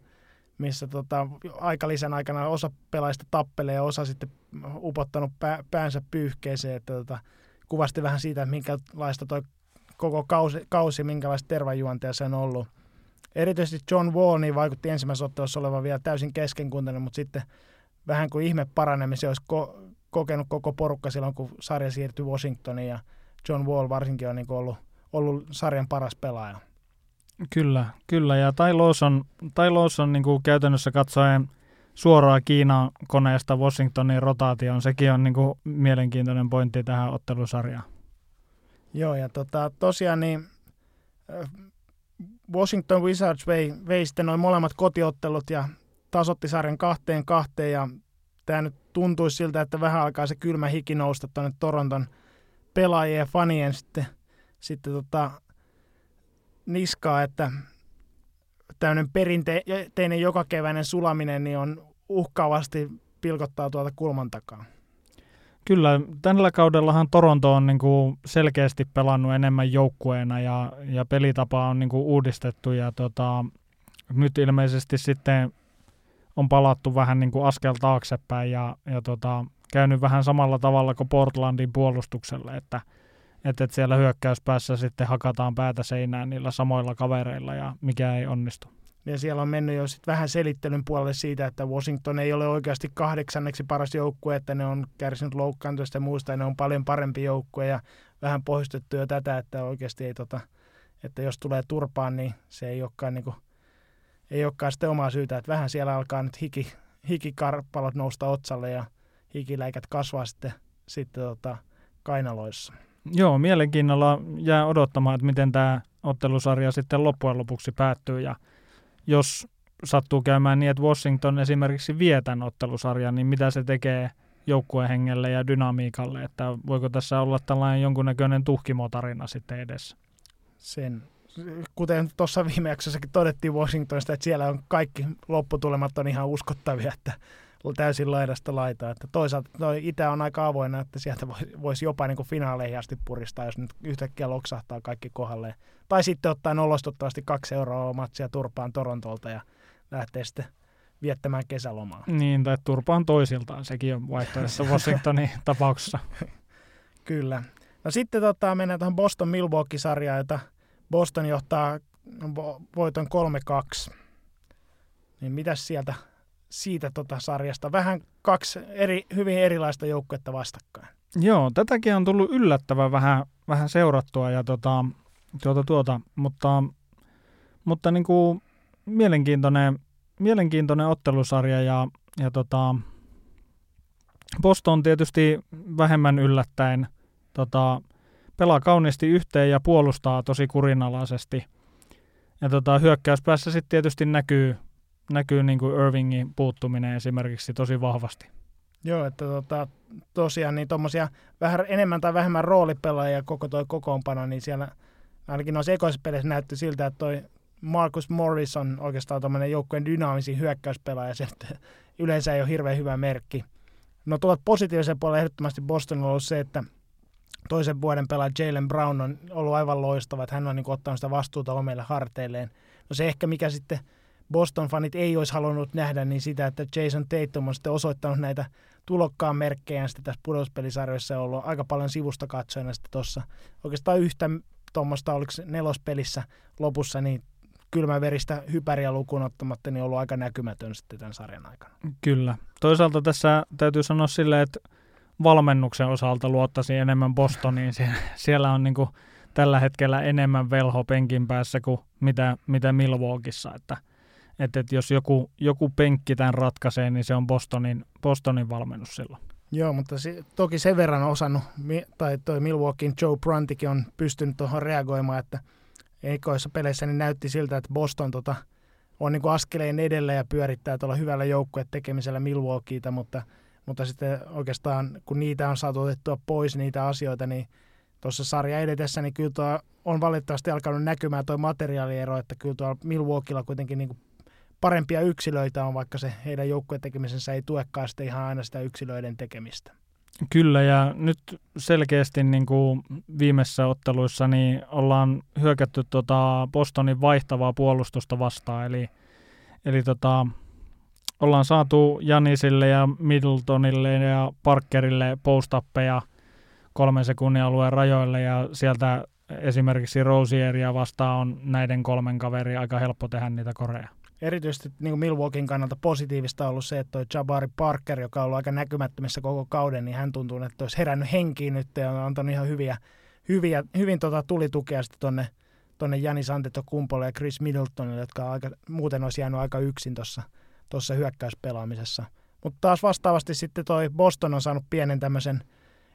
missä tota, aikalisän aikana osa pelaajista tappelee ja osa sitten upottanut pää, päänsä pyyhkeeseen, että tota, kuvasti vähän siitä, että minkälaista toi koko kausi, kausi minkälaista tervajuonteja se on ollut. Erityisesti John Wall niin vaikutti ensimmäisessä ottelussa olevan vielä täysin keskenkuntainen, mutta sitten vähän kuin ihme paranemisen olisi ko- kokenut koko porukka silloin, kun sarja siirtyi Washingtoniin ja John Wall varsinkin on niin ollut, ollut sarjan paras pelaaja. Kyllä, kyllä. Ja Tai Lawson, tai Lawson niin kuin käytännössä katsoen suoraan Kiinan koneesta Washingtonin rotaation, sekin on niin kuin mielenkiintoinen pointti tähän ottelusarjaan. Joo, ja tota, tosiaan niin Washington Wizards vei, vei sitten noin molemmat kotiottelut ja tasotti sarjan kahteen kahteen ja tämä nyt tuntuisi siltä, että vähän alkaa se kylmä hiki nousta tuonne Toronton pelaajien ja fanien sitten, sitten tota, niskaa, että tämmöinen perinteinen jokakeväinen sulaminen niin on uhkaavasti pilkottaa tuolta kulman takaa. Kyllä, tällä kaudellahan Toronto on niin kuin selkeästi pelannut enemmän joukkueena ja, ja pelitapa on niin kuin uudistettu ja tota, nyt ilmeisesti sitten on palattu vähän niin kuin askel taaksepäin ja, ja tota, käynyt vähän samalla tavalla kuin Portlandin puolustukselle, että, että, että siellä hyökkäyspäässä sitten hakataan päätä seinään niillä samoilla kavereilla ja mikä ei onnistu. Ja siellä on mennyt jo sit vähän selittelyn puolelle siitä, että Washington ei ole oikeasti kahdeksanneksi paras joukkue, että ne on kärsinyt loukkaantuista ja muusta, ja ne on paljon parempi joukkue, ja vähän pohjustettu jo tätä, että oikeasti ei tota, että jos tulee turpaan, niin se ei olekaan, niin kuin, ei olekaan sitten omaa syytä, että vähän siellä alkaa nyt hiki, hikikarpalot nousta otsalle ja hikiläikät kasvaa sitten, sitten tota, kainaloissa. Joo, mielenkiinnolla jää odottamaan, että miten tämä ottelusarja sitten loppujen lopuksi päättyy. Ja jos sattuu käymään niin, että Washington esimerkiksi vie tämän ottelusarjan, niin mitä se tekee joukkuehengelle ja dynamiikalle, että voiko tässä olla tällainen jonkunnäköinen tuhkimotarina sitten edessä? Sen, kuten tuossa viime jaksossakin todettiin Washingtonista, että siellä on kaikki lopputulemat on ihan uskottavia, että täysin laidasta laitaa. Että toisaalta toi Itä on aika avoinna, että sieltä voisi jopa niin kuin finaaleihin asti puristaa, jos nyt yhtäkkiä loksahtaa kaikki kohdalle. Tai sitten ottaa nolostuttavasti kaksi euroa matsia turpaan Torontolta ja lähtee sitten viettämään kesälomaa. Niin, tai turpaan toisiltaan, sekin on vaihtoehto Washingtonin tapauksessa. Kyllä. No sitten tota, mennään tuohon Boston Milwaukee-sarjaan, jota Boston johtaa voiton 3-2. Niin mitäs sieltä siitä tota sarjasta. Vähän kaksi eri, hyvin erilaista joukkuetta vastakkain. Joo, tätäkin on tullut yllättävän vähän, vähän seurattua ja tota, tuota, tuota, mutta, mutta niin kuin mielenkiintoinen, mielenkiintoinen ottelusarja ja, ja tota, Boston tietysti vähemmän yllättäen tota, pelaa kauniisti yhteen ja puolustaa tosi kurinalaisesti. Ja tota, hyökkäyspäässä sitten tietysti näkyy, näkyy niin kuin Irvingin puuttuminen esimerkiksi tosi vahvasti. Joo, että tota, tosiaan niin tuommoisia vähän enemmän tai vähemmän roolipelaajia koko toi kokoonpano, niin siellä ainakin noissa ekoisissa peleissä näytti siltä, että toi Marcus Morris on oikeastaan tuommoinen joukkueen dynaamisin hyökkäyspelaaja, se yleensä ei ole hirveän hyvä merkki. No tuolta positiivisen puolella ehdottomasti Boston on ollut se, että toisen vuoden pelaaja Jalen Brown on ollut aivan loistava, että hän on niin ottanut sitä vastuuta omille harteilleen. No se ehkä mikä sitten – Boston-fanit ei olisi halunnut nähdä, niin sitä, että Jason Tatum on sitten osoittanut näitä tulokkaan merkkejä sitten tässä pudotuspelisarjoissa ja ollut aika paljon sivusta katsojana sitten tuossa. Oikeastaan yhtä tuommoista, oliko nelospelissä lopussa, niin kylmäveristä hypäriä lukuun ottamatta, niin ollut aika näkymätön sitten tämän sarjan aikana. Kyllä. Toisaalta tässä täytyy sanoa silleen, että valmennuksen osalta luottaisin enemmän Bostoniin. siellä on niin kuin tällä hetkellä enemmän velho penkin päässä kuin mitä, mitä Milwaukeeissa, että – että, että jos joku, joku penkki tämän ratkaisee, niin se on Bostonin, Bostonin valmennus silloin. Joo, mutta se, toki sen verran osannut, tai toi Milwaukeein Joe Bruntikin on pystynyt tuohon reagoimaan, että ekoissa peleissä niin näytti siltä, että Boston tota, on niin kuin askeleen edellä ja pyörittää tuolla hyvällä joukkueen tekemisellä Milwaukeeita, mutta, mutta sitten oikeastaan kun niitä on saatu otettua pois niitä asioita, niin tuossa sarja edetessä, niin kyllä tuo on valitettavasti alkanut näkymään tuo materiaaliero, että kyllä tuolla Milwaukeella kuitenkin niin kuin parempia yksilöitä on, vaikka se heidän joukkueen tekemisensä ei tuekaan sitten ihan aina sitä yksilöiden tekemistä. Kyllä, ja nyt selkeästi niin kuin viimeisissä otteluissa niin ollaan hyökätty tota Bostonin vaihtavaa puolustusta vastaan, eli, eli tota, ollaan saatu Janisille ja Middletonille ja Parkerille postappeja kolmen sekunnin alueen rajoille, ja sieltä esimerkiksi Rosieria vastaan on näiden kolmen kaveri aika helppo tehdä niitä koreja erityisesti niin kuin Milwaukeein kannalta positiivista on ollut se, että toi Jabari Parker, joka on ollut aika näkymättömissä koko kauden, niin hän tuntuu, että olisi herännyt henkiin nyt ja on antanut ihan hyviä, hyviä, hyvin tota tulitukea sitten tuonne tonne Janis Antetokumpolle ja Chris Middletonille, jotka aika, muuten olisi jäänyt aika yksin tuossa hyökkäyspelaamisessa. Mutta taas vastaavasti sitten toi Boston on saanut pienen tämmöisen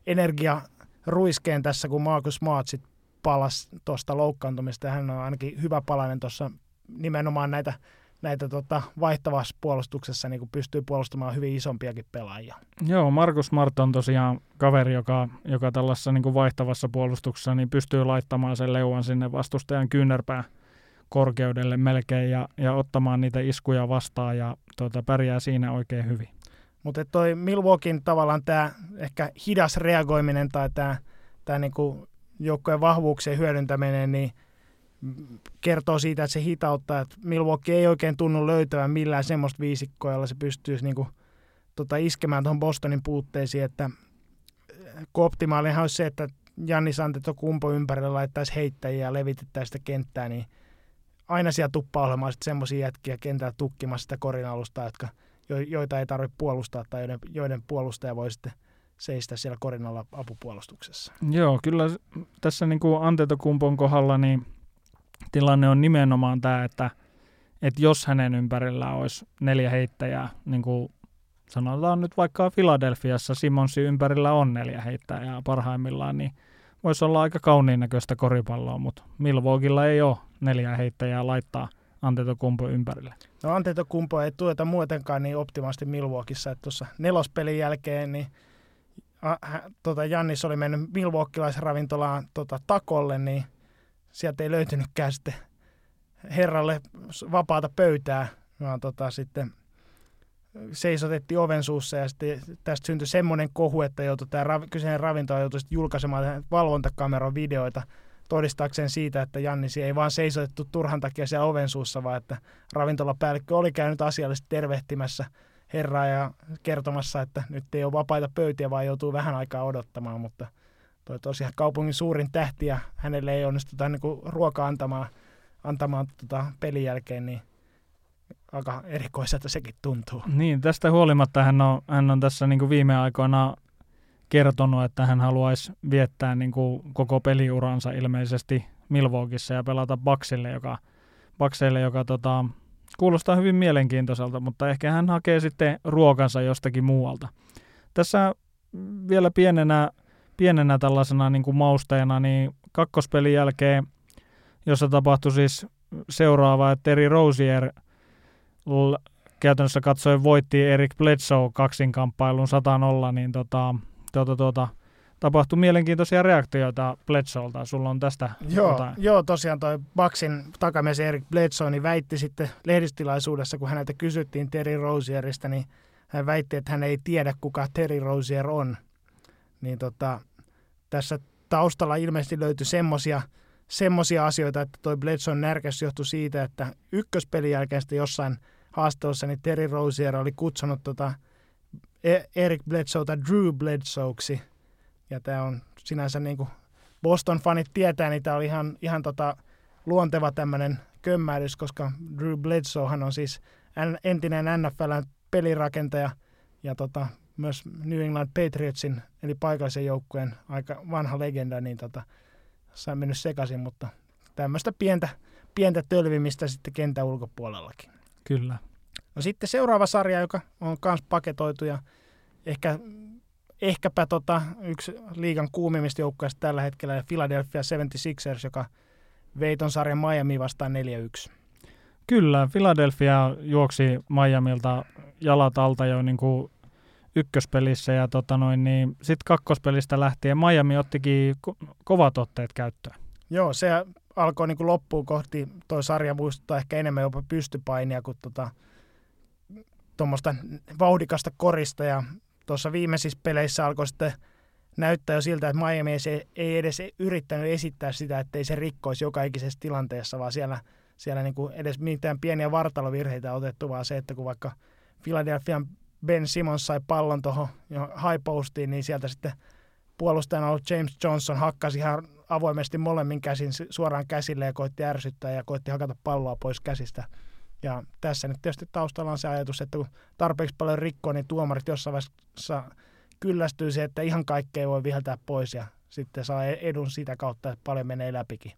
energiaruiskeen tässä, kun Marcus Smart sitten palasi tuosta loukkaantumista hän on ainakin hyvä palanen tuossa nimenomaan näitä näitä tota, vaihtavassa puolustuksessa niin pystyy puolustamaan hyvin isompiakin pelaajia. Joo, Markus Mart on tosiaan kaveri, joka, joka tällaisessa niin kuin vaihtavassa puolustuksessa niin pystyy laittamaan sen leuan sinne vastustajan kyynärpään korkeudelle melkein ja, ja ottamaan niitä iskuja vastaan ja tota, pärjää siinä oikein hyvin. Mutta toi Milwaukeein tavallaan tämä ehkä hidas reagoiminen tai tämä tää niinku joukkojen vahvuuksien hyödyntäminen, niin kertoo siitä, että se hitauttaa, että Milwaukee ei oikein tunnu löytävän millään semmoista viisikkoa, jolla se pystyisi niinku, tota, iskemään tuohon Bostonin puutteisiin, että kun optimaalihan olisi se, että Jannis kumpo ympärillä laittaisi heittäjiä ja levitettäisiin sitä kenttää, niin aina siellä tuppaa olemaan semmoisia jätkiä kentällä tukkimassa sitä korin alusta, jotka, joita ei tarvitse puolustaa tai joiden, joiden puolustaja voi sitten seistä siellä korin alla apupuolustuksessa. Joo, kyllä tässä niin kuin Antetokumpon kohdalla niin tilanne on nimenomaan tämä, että, että jos hänen ympärillä olisi neljä heittäjää, niin kuin sanotaan nyt vaikka Filadelfiassa Simonsin ympärillä on neljä heittäjää parhaimmillaan, niin voisi olla aika kauniin näköistä koripalloa, mutta Milwaukeella ei ole neljä heittäjää laittaa Antetokumpo ympärille. No Antetokumpo ei tueta muutenkaan niin optimaalisesti Milwaukeeissa, että tuossa nelospelin jälkeen niin a, hä, tota Jannis oli mennyt Milwaukeelaisravintolaan tota, takolle, niin sieltä ei löytynytkään sitten herralle vapaata pöytää, vaan tota, sitten – seisotettiin oven suussa ja sitten tästä syntyi semmoinen kohu, että joutui tämä rav- kyseinen ravintola joutui julkaisemaan valvontakameran videoita todistaakseen siitä, että Jannisi ei vaan seisotettu turhan takia siellä oven suussa, vaan että ravintolapäällikkö oli käynyt asiallisesti tervehtimässä herraa ja kertomassa, että nyt ei ole vapaita pöytiä, vaan joutuu vähän aikaa odottamaan, mutta toi tosiaan kaupungin suurin tähti ja hänelle ei onnistuta niin ruokaa antamaan, antamaan tota pelin jälkeen, niin aika erikoiselta sekin tuntuu. Niin, tästä huolimatta hän on, hän on tässä niin kuin viime aikoina kertonut, että hän haluaisi viettää niin kuin koko peliuransa ilmeisesti Milwaukeeissa ja pelata Baksille, joka, Bakseille, joka tota, kuulostaa hyvin mielenkiintoiselta, mutta ehkä hän hakee sitten ruokansa jostakin muualta. Tässä vielä pienenä, pienenä tällaisena niin kuin mausteena, niin kakkospelin jälkeen, jossa tapahtui siis seuraava, että Terry Rosier – käytännössä katsoen voitti Erik Bledsoe kaksinkamppailun 100-0, niin tota, tuota, tuota, tapahtui mielenkiintoisia reaktioita Bledsoelta. Sulla on tästä joo, jotain? Joo, tosiaan toi Baksin takamies Erik Bledsoe niin väitti sitten lehdistilaisuudessa, kun häneltä kysyttiin Terry Rosierista, niin hän väitti, että hän ei tiedä, kuka Terry Rosier on. Niin tota, tässä taustalla ilmeisesti löytyi semmoisia semmoisia asioita, että toi Bledson närkäs johtui siitä, että ykköspelin jälkeen sitten jossain haastelussa niin Terry Rozier oli kutsunut tota e- Eric Bledsoeta Drew Bledsoeksi. Ja tämä on sinänsä niin kuin Boston-fanit tietää, niin tämä oli ihan, ihan tota luonteva tämmöinen kömmähdys, koska Drew Bledsoehan on siis entinen NFL pelirakentaja ja tota, myös New England Patriotsin, eli paikallisen joukkueen aika vanha legenda, niin tota, sain mennyt sekaisin, mutta tämmöistä pientä, pientä tölvimistä sitten kentän ulkopuolellakin. Kyllä. No sitten seuraava sarja, joka on myös paketoitu ja ehkä, ehkäpä tota, yksi liigan kuumimmista joukkueista tällä hetkellä, Philadelphia 76ers, joka vei ton sarjan Miami vastaan 4-1. Kyllä, Philadelphia juoksi Miamilta jalat alta jo niin kuin ykköspelissä ja tota noin, niin sitten kakkospelistä lähtien Miami ottikin ko- kovat otteet käyttöön. Joo, se alkoi niin loppuun kohti, toi sarja muistuttaa ehkä enemmän jopa pystypainia kuin tota, tuommoista vauhdikasta korista ja tuossa viimeisissä peleissä alkoi sitten näyttää jo siltä, että Miami ei, ei edes yrittänyt esittää sitä, että ei se rikkoisi joka ikisessä tilanteessa, vaan siellä, siellä niin kuin edes mitään pieniä vartalovirheitä otettu, vaan se, että kun vaikka Philadelphian Ben Simmons sai pallon tuohon high postiin, niin sieltä sitten puolustajana ollut James Johnson hakkasi ihan avoimesti molemmin käsin suoraan käsille ja koitti ärsyttää ja koitti hakata palloa pois käsistä. Ja tässä nyt tietysti taustalla on se ajatus, että kun tarpeeksi paljon rikkoo, niin tuomarit jossain vaiheessa kyllästyy se, että ihan kaikkea voi viheltää pois ja sitten saa edun sitä kautta, että paljon menee läpikin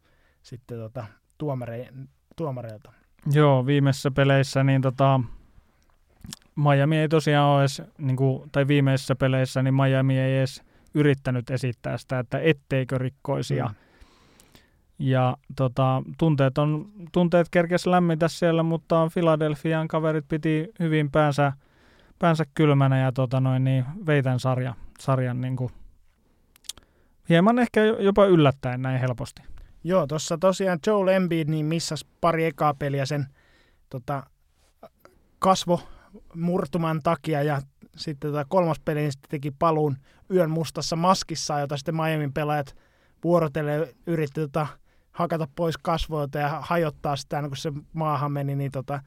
sitten tota, tuomare, tuomareilta. Joo, viimeisissä peleissä niin tota, Miami ei tosiaan ole edes, niin kuin, tai viimeisissä peleissä, niin Miami ei edes yrittänyt esittää sitä, että etteikö rikkoisi. Mm. Ja, tota, tunteet, on, tunteet kerkes lämmitä siellä, mutta Philadelphian kaverit piti hyvin päänsä, päänsä kylmänä ja tota noin, niin veitän sarja, sarjan niin kuin, hieman ehkä jopa yllättäen näin helposti. Joo, tuossa tosiaan Joel Embiid niin missas pari ekaa peliä sen tota, kasvo murtuman takia ja sitten tota kolmas peli niin sitten teki paluun yön mustassa maskissa, jota sitten Miamin pelaajat vuorotellen yritti tota, hakata pois kasvoilta ja hajottaa sitä, kun se maahan meni, niin tota,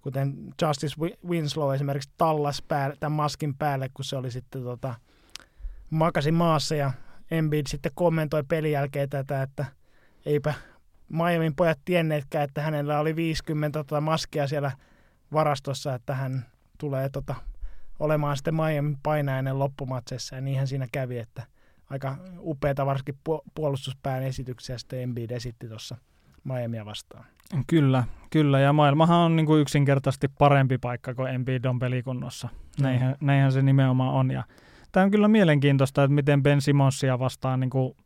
kuten Justice Winslow esimerkiksi tallas päälle, tämän maskin päälle, kun se oli sitten tota, makasi maassa ja Embiid sitten kommentoi pelin jälkeen tätä, että eipä Miamin pojat tienneetkään, että hänellä oli 50 tota maskia siellä varastossa, että hän tulee tota, olemaan sitten Miamin painajainen loppumatseissa ja niinhän siinä kävi, että aika upeita varsinkin puolustuspään esityksiä sitten Embiid esitti tuossa Miamia vastaan. Kyllä, kyllä. Ja maailmahan on niin kuin yksinkertaisesti parempi paikka kuin Embiid on pelikunnossa. Näinhän, mm. näinhän se nimenomaan on. Ja tämä on kyllä mielenkiintoista, että miten Ben Simonsia vastaan niin kuin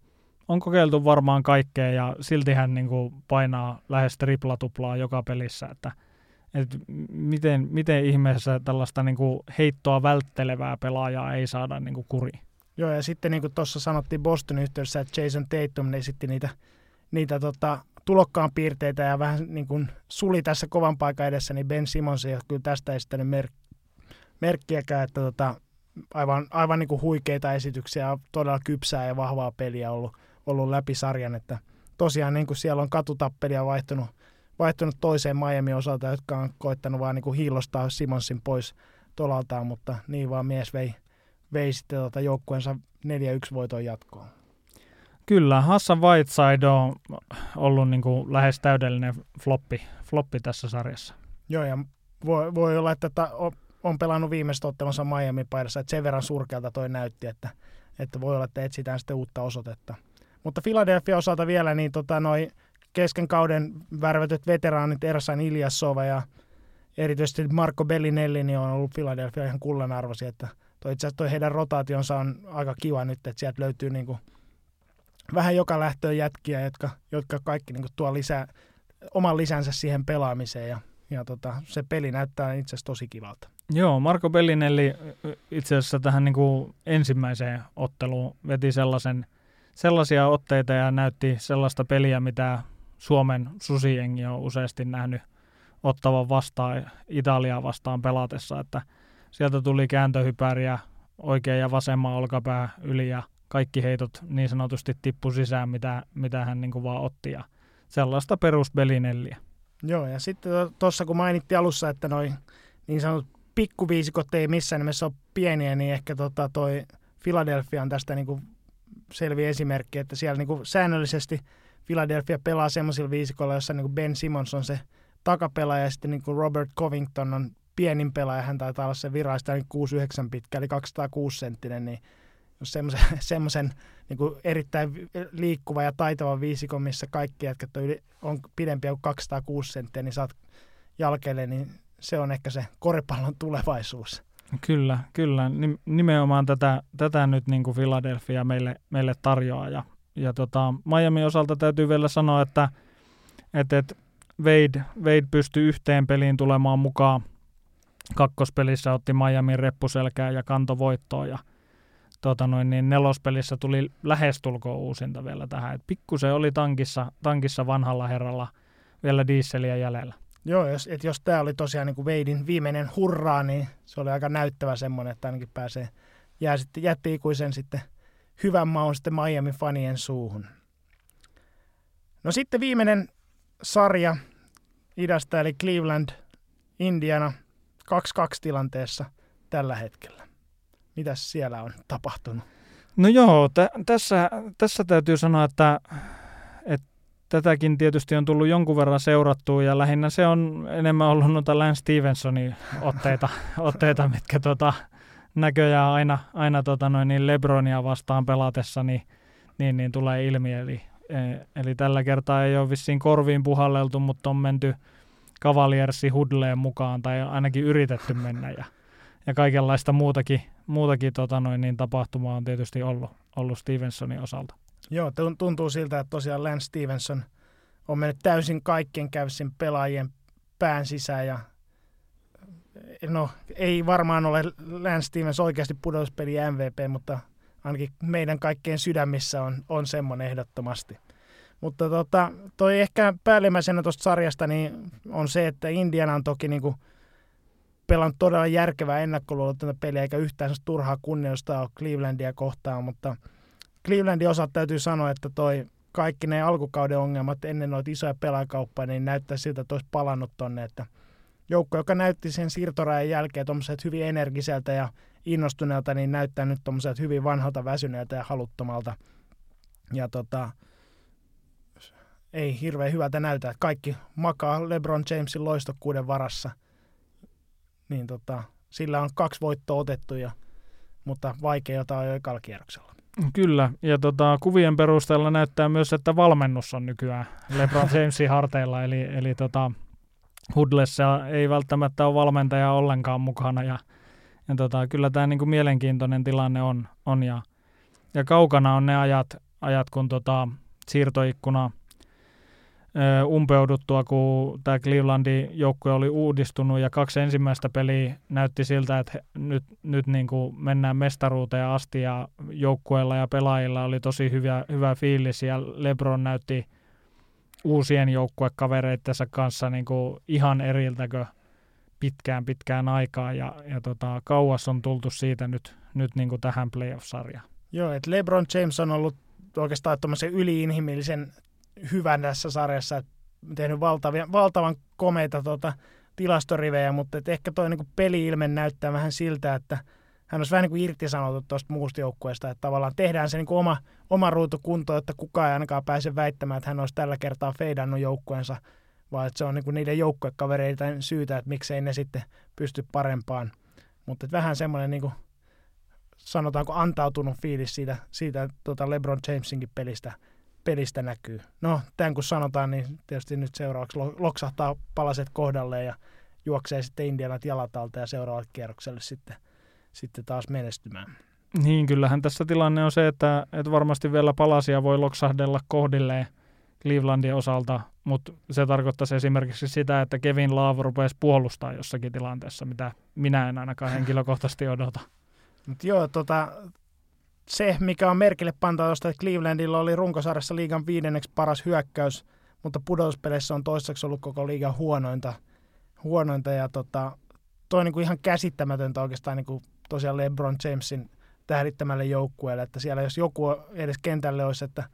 on kokeiltu varmaan kaikkea ja silti hän niin kuin painaa lähes tripla-tuplaa joka pelissä. Että, että miten, miten ihmeessä tällaista niin kuin heittoa välttelevää pelaajaa ei saada niin kuin kuriin? Joo, ja sitten niin kuin tuossa sanottiin Boston yhteydessä, että Jason Tatum esitti niitä, niitä tota, tulokkaan piirteitä ja vähän niin kuin suli tässä kovan paikan edessä, niin Ben Simmons ei ole kyllä tästä esittänyt mer- merkkiäkään, että tota, aivan, aivan niin kuin huikeita esityksiä, todella kypsää ja vahvaa peliä ollut, ollut läpi sarjan, että tosiaan niin kuin siellä on katutappelia vaihtunut, vaihtunut toiseen Miami osalta, jotka on koittanut vaan niin hiilostaa Simonsin pois tolaltaan, mutta niin vaan mies vei, vei sitten tuota joukkueensa 4-1 voiton jatkoon. Kyllä, Hassan Whiteside on ollut niin kuin lähes täydellinen floppi, floppi tässä sarjassa. Joo, ja voi, voi olla, että ta, on pelannut viimeistä ottelunsa Miami paidassa, että sen verran surkealta toi näytti, että, että voi olla, että etsitään sitten uutta osoitetta. Mutta Philadelphia osalta vielä, niin tota, noi kesken kauden värvätyt veteraanit Ersan Iljasova ja erityisesti Marco Bellinelli niin on ollut Philadelphia ihan kullanarvoisia, että toi, itse asiassa toi heidän rotaationsa on aika kiva nyt, että sieltä löytyy niin kuin vähän joka lähtöön jätkiä, jotka, jotka kaikki niin kuin tuo lisää, oman lisänsä siihen pelaamiseen ja, ja tota, se peli näyttää itse asiassa tosi kivalta. Joo, Marco Bellinelli itse asiassa tähän niin kuin ensimmäiseen otteluun veti sellaisen, sellaisia otteita ja näytti sellaista peliä, mitä Suomen susiengi on useasti nähnyt ottavan vastaan Italiaa vastaan pelatessa, että sieltä tuli kääntöhypäriä oikein ja vasemman olkapää yli ja kaikki heitot niin sanotusti tippu sisään, mitä, mitä hän niin kuin vaan otti ja sellaista perusbelinelliä. Joo, ja sitten tuossa kun mainittiin alussa, että noin niin sanotut pikkuviisikot ei missään nimessä ole pieniä, niin ehkä tota toi Philadelphia on tästä niin kuin selviä esimerkki, että siellä niin kuin säännöllisesti Philadelphia pelaa semmoisilla viisikoilla, jossa niin kuin Ben Simmons on se takapelaaja ja sitten niin kuin Robert Covington on pienin pelaaja, hän taitaa olla se viraista niin 6-9 pitkä, eli 206 senttinen, niin jos semmoisen, semmoisen niin kuin erittäin liikkuva ja taitava viisikon, missä kaikki jätkät on, on pidempiä kuin 206 senttiä, niin saat jalkeelle, niin se on ehkä se koripallon tulevaisuus. Kyllä, kyllä. Nimenomaan tätä, tätä nyt niin kuin Philadelphia meille, meille tarjoaa. Ja, ja tota, Miami osalta täytyy vielä sanoa, että, että, että Wade, Wade pystyi yhteen peliin tulemaan mukaan. Kakkospelissä otti Miamin reppuselkää ja kanto voittoa ja tota noin, niin nelospelissä tuli lähestulkoon uusinta vielä tähän. Et pikkusen oli tankissa, tankissa vanhalla herralla vielä diisseliä jäljellä. Joo, jos, et jos tämä oli tosiaan niin kuin Veidin viimeinen hurraa, niin se oli aika näyttävä semmoinen, että ainakin pääsee, jää sitten, jätti ikuisen sitten hyvän maun sitten Miami-fanien suuhun. No sitten viimeinen sarja idästä, eli Cleveland, Indiana, 2-2 tilanteessa tällä hetkellä. Mitäs siellä on tapahtunut? No joo, t- tässä, tässä täytyy sanoa, että, että tätäkin tietysti on tullut jonkun verran seurattua ja lähinnä se on enemmän ollut noita Lance Stevensonin otteita, otteita mitkä tota, näköjään aina, aina tota noin, niin Lebronia vastaan pelatessa niin, niin, niin tulee ilmi. Eli, e, eli tällä kertaa ei ole vissiin korviin puhalleltu, mutta on menty kavaliersi hudleen mukaan tai ainakin yritetty mennä ja, ja kaikenlaista muutakin, muutakin tota noin, niin tapahtumaa on tietysti ollut, ollut Stevensonin osalta. Joo, tuntuu siltä, että tosiaan Lance Stevenson on mennyt täysin kaikkien kävisin pelaajien pään sisään ja no ei varmaan ole Lance Stevens oikeasti pudotuspeli MVP, mutta ainakin meidän kaikkien sydämissä on, on semmoinen ehdottomasti. Mutta tota, toi ehkä päällimmäisenä tuosta sarjasta niin on se, että Indiana on toki niin kuin pelannut todella järkevää ennakkoluulotonta peliä, eikä yhtään turhaa kunnioista ole Clevelandia kohtaan, mutta Clevelandin osalta täytyy sanoa, että toi kaikki ne alkukauden ongelmat ennen noita isoja pelaajakauppaa, niin näyttää siltä, että olisi palannut tonne, että joukko, joka näytti sen siirtorajan jälkeen tuommoiset hyvin energiseltä ja innostuneelta, niin näyttää nyt tuommoiset hyvin vanhalta, väsyneeltä ja haluttomalta. Ja tota, ei hirveän hyvältä näytä. Kaikki makaa LeBron Jamesin loistokkuuden varassa. Niin tota, sillä on kaksi voittoa otettu, ja, mutta vaikea jotain jo ekalla kierroksella. Kyllä, ja tota, kuvien perusteella näyttää myös, että valmennus on nykyään LeBron Jamesin harteilla, eli, eli tota, Hudlessa ei välttämättä ole valmentaja ollenkaan mukana, ja, ja tota, kyllä tämä niinku mielenkiintoinen tilanne on, on ja, ja kaukana on ne ajat, ajat kun tota, siirtoikkuna umpeuduttua, kun tämä Clevelandin joukkue oli uudistunut ja kaksi ensimmäistä peliä näytti siltä, että nyt, nyt niin kuin mennään mestaruuteen asti ja joukkueella ja pelaajilla oli tosi hyvä, hyvä fiilis ja LeBron näytti uusien joukkuekavereittensa kanssa niin kuin ihan eriltäkö pitkään pitkään aikaa ja, ja tota, kauas on tultu siitä nyt, nyt niin kuin tähän playoff-sarjaan. Joo, että LeBron James on ollut oikeastaan yliinhimillisen hyvän tässä sarjassa, että tehnyt valtavia, valtavan komeita tota, tilastorivejä, mutta et ehkä tuo niin peli-ilme näyttää vähän siltä, että hän olisi vähän niin kuin irtisanottu tuosta muusta joukkueesta, että tavallaan tehdään se niin kuin oma, oma ruutu kunto, että kukaan ei ainakaan pääse väittämään, että hän olisi tällä kertaa feidannut joukkueensa, vaan että se on niin kuin niiden joukkuekavereiden syytä, että miksei ne sitten pysty parempaan. Mutta vähän semmoinen niin kuin, sanotaanko antautunut fiilis siitä, siitä tuota LeBron Jamesinkin pelistä – pelistä näkyy. No, tämän kun sanotaan, niin tietysti nyt seuraavaksi loksahtaa palaset kohdalleen ja juoksee sitten Indianat jalat alta ja seuraavalle kierrokselle sitten, sitten taas menestymään. Niin, kyllähän tässä tilanne on se, että, että varmasti vielä palasia voi loksahdella kohdilleen Clevelandin osalta, mutta se tarkoittaisi esimerkiksi sitä, että Kevin Love rupeaisi puolustaa jossakin tilanteessa, mitä minä en ainakaan henkilökohtaisesti odota. Mut joo, tota, se, mikä on merkille pantava tuosta, että Clevelandilla oli runkosarjassa liigan viidenneksi paras hyökkäys, mutta pudotuspeleissä on toistaiseksi ollut koko liigan huonointa. huonointa ja tota, toi on niin kuin ihan käsittämätöntä oikeastaan niin kuin tosiaan LeBron Jamesin tähdittämälle joukkueelle, että siellä jos joku edes kentälle olisi, että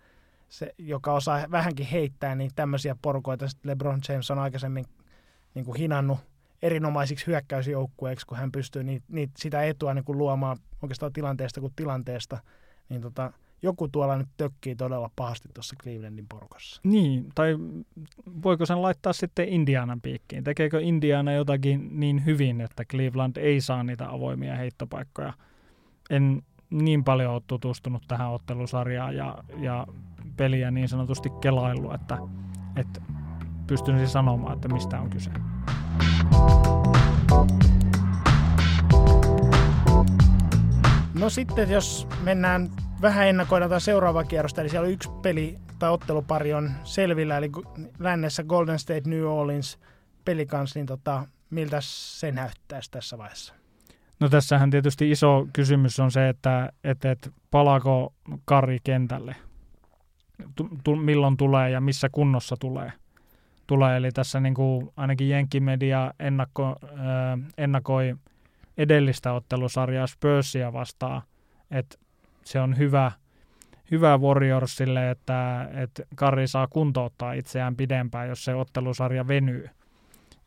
se, joka osaa vähänkin heittää, niin tämmöisiä porukoita sitten LeBron James on aikaisemmin niin kuin hinannut erinomaisiksi hyökkäysjoukkueiksi, kun hän pystyy niitä, niitä, sitä etua niin kuin luomaan oikeastaan tilanteesta kuin tilanteesta, niin tota, joku tuolla nyt tökkii todella pahasti tuossa Clevelandin porukassa. Niin, tai voiko sen laittaa sitten Indianan piikkiin? Tekeekö Indiana jotakin niin hyvin, että Cleveland ei saa niitä avoimia heittopaikkoja? En niin paljon ole tutustunut tähän ottelusarjaan ja, ja peliä niin sanotusti kelailu, että, että pystyisin sanomaan, että mistä on kyse. No sitten jos mennään vähän ennakoidaan tätä seuraavaa kierrosta, eli siellä on yksi peli tai ottelupari on selvillä, eli lännessä Golden State New Orleans peli kanssa, niin tota, miltä se näyttäisi tässä vaiheessa? No tässähän tietysti iso kysymys on se, että, että, että palaako Kari kentälle, tu, milloin tulee ja missä kunnossa tulee. tulee. Eli tässä niin kuin ainakin Jenkkimedia ennakko, äh, ennakoi edellistä ottelusarjaa Spursia vastaan, että se on hyvä, hyvä Warriorsille, että, että Kari saa kuntouttaa itseään pidempään, jos se ottelusarja venyy.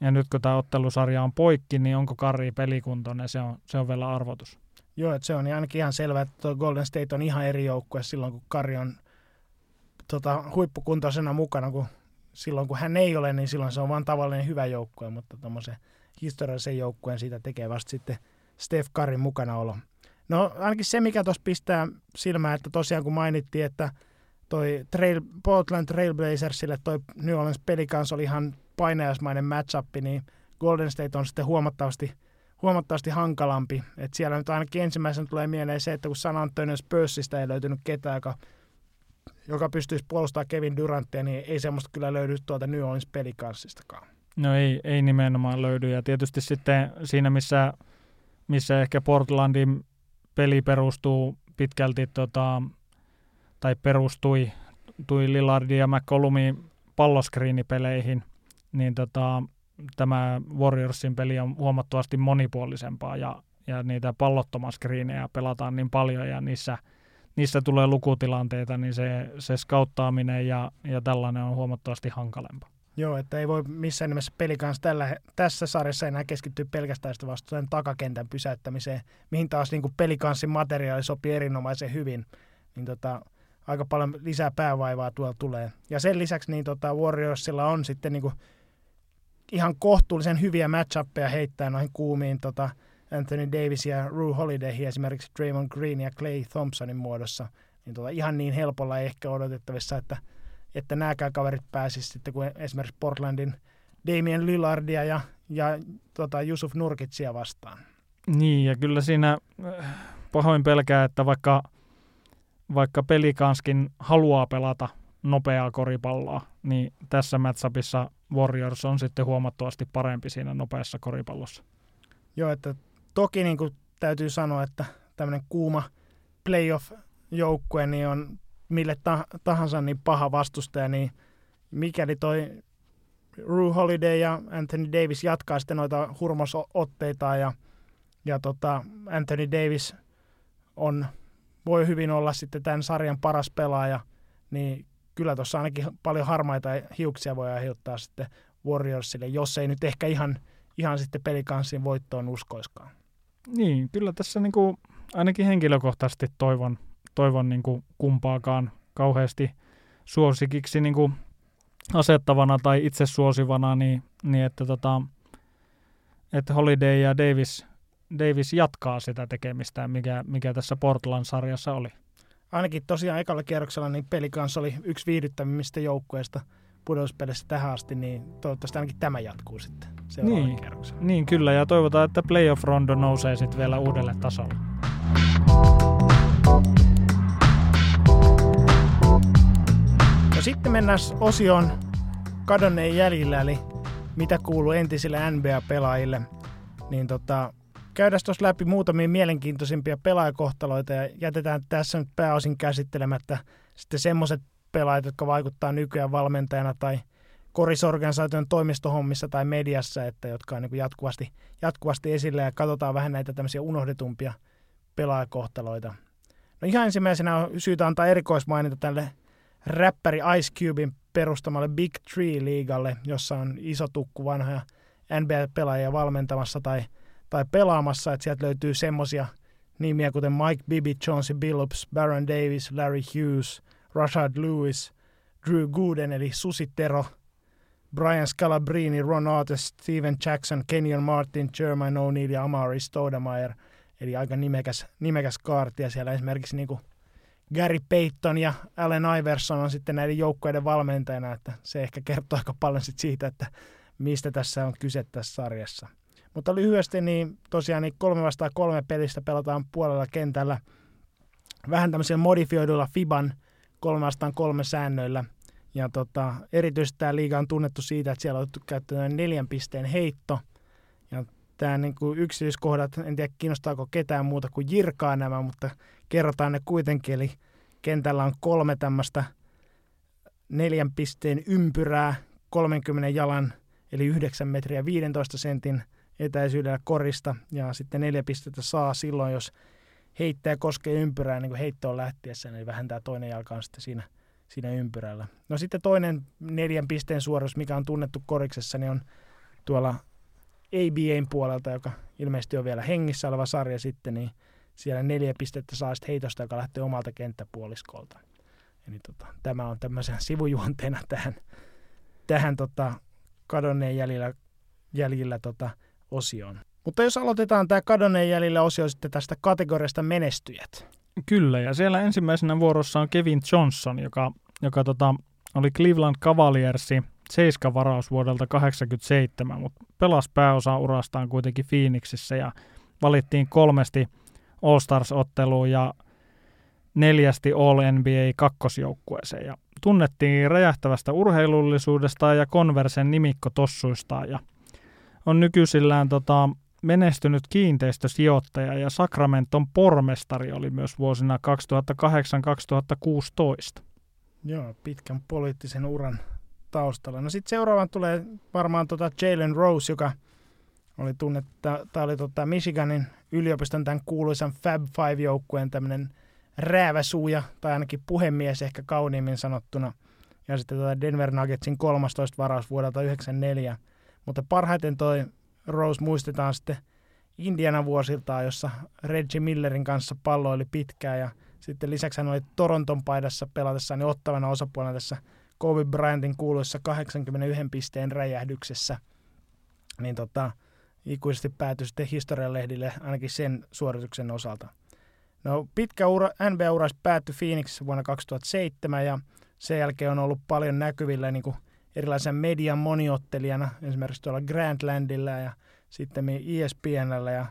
Ja nyt kun tämä ottelusarja on poikki, niin onko Kari pelikuntoinen, se on, se on vielä arvotus. Joo, että se on ainakin ihan selvää, että Golden State on ihan eri joukkue silloin, kun Kari on tota, huippukuntoisena mukana, kun silloin kun hän ei ole, niin silloin se on vain tavallinen hyvä joukkue, mutta tuommoisen historiallisen joukkueen siitä tekee vasta sitten Steph Curryn mukanaolo. No ainakin se, mikä tuossa pistää silmään, että tosiaan kun mainittiin, että toi Trail, Portland Trailblazersille toi New Orleans pelikans oli ihan painajaismainen matchup, niin Golden State on sitten huomattavasti, huomattavasti hankalampi. Et siellä nyt ainakin ensimmäisenä tulee mieleen se, että kun San Antonio Spursista ei löytynyt ketään, joka, joka pystyisi puolustamaan Kevin Duranttia, niin ei semmoista kyllä löydy tuolta New Orleans pelikanssistakaan. No ei, ei nimenomaan löydy. Ja tietysti sitten siinä, missä, missä ehkä Portlandin peli perustuu pitkälti, tota, tai perustui tui Lillardin ja McCollumin palloskriinipeleihin, niin tota, tämä Warriorsin peli on huomattavasti monipuolisempaa ja, ja niitä pallottomaskriinejä pelataan niin paljon ja niissä, niissä tulee lukutilanteita, niin se, se skauttaaminen ja, ja tällainen on huomattavasti hankalempaa. Joo, että ei voi missään nimessä peli kanssa tällä, tässä sarjassa enää keskittyä pelkästään sitä vastustajan takakentän pysäyttämiseen, mihin taas niin pelikanssin materiaali sopii erinomaisen hyvin. Niin tota, aika paljon lisää päävaivaa tuolla tulee. Ja sen lisäksi niin tota, Warriorsilla on sitten niin kuin ihan kohtuullisen hyviä matchappeja heittää noihin kuumiin tota, Anthony Davis ja Rue Holiday esimerkiksi Draymond Green ja Clay Thompsonin muodossa. Niin tota, ihan niin helpolla ei ehkä odotettavissa, että, että nämäkään kaverit pääsisivät sitten kuin esimerkiksi Portlandin Damien Lillardia ja, ja tota, Yusuf Nurkitsia vastaan. Niin, ja kyllä siinä äh, pahoin pelkää, että vaikka, vaikka pelikanskin haluaa pelata nopeaa koripalloa, niin tässä matchupissa Warriors on sitten huomattavasti parempi siinä nopeassa koripallossa. Joo, että toki niin kuin täytyy sanoa, että tämmöinen kuuma playoff-joukkue niin on mille tahansa niin paha vastustaja, niin mikäli toi Rue Holiday ja Anthony Davis jatkaa sitten noita hurmosotteita ja, ja tota Anthony Davis on, voi hyvin olla sitten tämän sarjan paras pelaaja, niin kyllä tuossa ainakin paljon harmaita hiuksia voi aiheuttaa sitten Warriorsille, jos ei nyt ehkä ihan, ihan sitten pelikanssin voittoon uskoiskaan. Niin, kyllä tässä niin kuin, ainakin henkilökohtaisesti toivon, toivon niin kuin kumpaakaan kauheasti suosikiksi niin kuin asettavana tai itse suosivana, niin, niin että, tota, että Holiday ja Davis, Davis jatkaa sitä tekemistä, mikä, mikä tässä Portland-sarjassa oli ainakin tosiaan ekalla kierroksella niin peli kanssa oli yksi viihdyttävimmistä joukkueista pudotuspelissä tähän asti, niin toivottavasti ainakin tämä jatkuu sitten niin, kierroksella. Niin kyllä, ja toivotaan, että playoff-rondo nousee sitten vielä uudelle tasolle. Sitten mennään osioon kadonneen jäljillä, eli mitä kuuluu entisille NBA-pelaajille. Niin tota, käydään tuossa läpi muutamia mielenkiintoisimpia pelaajakohtaloita ja jätetään tässä nyt pääosin käsittelemättä sitten semmoiset pelaajat, jotka vaikuttaa nykyään valmentajana tai korisorganisaation toimistohommissa tai mediassa, että jotka on niin jatkuvasti, jatkuvasti esillä ja katsotaan vähän näitä tämmöisiä unohdetumpia pelaajakohtaloita. No ihan ensimmäisenä on syytä antaa erikoismaininta tälle räppäri Ice Cubein perustamalle Big Tree-liigalle, jossa on iso tukku vanhoja NBA-pelaajia valmentamassa tai – tai pelaamassa, että sieltä löytyy semmoisia nimiä kuten Mike Bibby, Chauncey Billups, Baron Davis, Larry Hughes, Rashad Lewis, Drew Gooden eli Susitero, Brian Scalabrini, Ron Artest, Steven Jackson, Kenyon Martin, Jermaine O'Neal ja Amari Stoudemire. Eli aika nimekäs, nimekäs kaarti ja siellä esimerkiksi niin kuin Gary Payton ja Allen Iverson on sitten näiden joukkueiden valmentajana, että se ehkä kertoo aika paljon sit siitä, että mistä tässä on kyse tässä sarjassa. Mutta lyhyesti niin tosiaan niin kolme vastaan kolme pelistä pelataan puolella kentällä vähän tämmöisillä modifioiduilla FIBAN kolme vastaan kolme säännöillä. Ja tota, erityisesti tämä liiga on tunnettu siitä, että siellä on otettu käyttöön neljän pisteen heitto. Tämä niin kuin yksityiskohdat, en tiedä kiinnostaako ketään muuta kuin jirkaa nämä, mutta kerrotaan ne kuitenkin. Eli kentällä on kolme tämmöistä neljän pisteen ympyrää 30 jalan eli 9 metriä 15 sentin etäisyydellä korista ja sitten neljä pistettä saa silloin, jos heittäjä koskee ympyrää niin kuin heittoon lähtiessä, niin vähentää toinen jalka on sitten siinä, siinä ympyrällä. No sitten toinen neljän pisteen suoritus, mikä on tunnettu koriksessa, niin on tuolla ABAn puolelta, joka ilmeisesti on vielä hengissä oleva sarja sitten, niin siellä neljä pistettä saa sitten heitosta, joka lähtee omalta kenttäpuoliskolta. Eli tota, tämä on tämmöisen sivujuonteena tähän, tähän tota, kadonneen jäljellä, jäljellä tota, osioon. Mutta jos aloitetaan tämä kadonneen jäljellä osio sitten tästä kategoriasta menestyjät. Kyllä, ja siellä ensimmäisenä vuorossa on Kevin Johnson, joka, joka tota, oli Cleveland Cavaliersi seiska varaus vuodelta 1987, mutta pelasi pääosa urastaan kuitenkin Phoenixissä ja valittiin kolmesti All-Stars-otteluun ja neljästi All-NBA kakkosjoukkueeseen. Ja tunnettiin räjähtävästä urheilullisuudesta ja konversen nimikko tossuistaan ja on nykyisillään tota, menestynyt kiinteistösijoittaja ja Sacramenton pormestari oli myös vuosina 2008-2016. Joo, pitkän poliittisen uran taustalla. No sitten seuraavan tulee varmaan tota Jalen Rose, joka oli tunnettu, tämä oli tota Michiganin yliopiston tämän kuuluisan Fab Five-joukkueen tämmöinen rääväsuuja, tai ainakin puhemies ehkä kauniimmin sanottuna. Ja sitten tota Denver Nuggetsin 13 varaus vuodelta 1994. Mutta parhaiten toi Rose muistetaan sitten Indiana vuosiltaan, jossa Reggie Millerin kanssa palloili pitkään ja sitten lisäksi hän oli Toronton paidassa pelatessaan niin ottavana osapuolena tässä Kobe Bryantin kuuluissa 81 pisteen räjähdyksessä. Niin tota, ikuisesti päätyi sitten historialehdille ainakin sen suorituksen osalta. No, pitkä ura, NBA-ura päättyi Phoenixissa vuonna 2007 ja sen jälkeen on ollut paljon näkyvillä niin kuin erilaisen median moniottelijana, esimerkiksi tuolla Grandlandilla ja sitten ESPNllä ja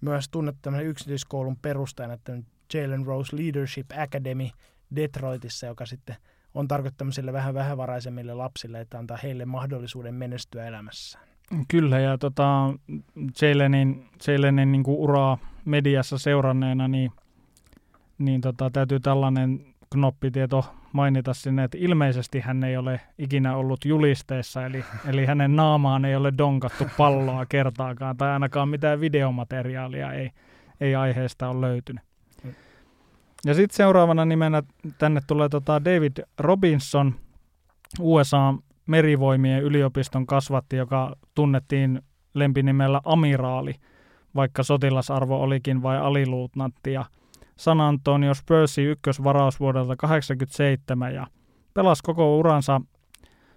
myös tunnettu yksityiskoulun perustajana, että Jalen Rose Leadership Academy Detroitissa, joka sitten on tarkoittanut sille vähän vähävaraisemmille lapsille, että antaa heille mahdollisuuden menestyä elämässään. Kyllä, ja tota, Jalenin, Jalenin niin uraa mediassa seuranneena, niin, niin tota, täytyy tällainen knoppitieto mainita sinne, että ilmeisesti hän ei ole ikinä ollut julisteessa, eli, eli hänen naamaan ei ole donkattu palloa kertaakaan, tai ainakaan mitään videomateriaalia ei, ei aiheesta ole löytynyt. Ja sitten seuraavana nimenä tänne tulee tota David Robinson, USA merivoimien yliopiston kasvatti, joka tunnettiin lempinimellä amiraali, vaikka sotilasarvo olikin vain aliluutnantti. Ja San Antonio Spursi ykkösvaraus vuodelta 1987 ja pelasi koko uransa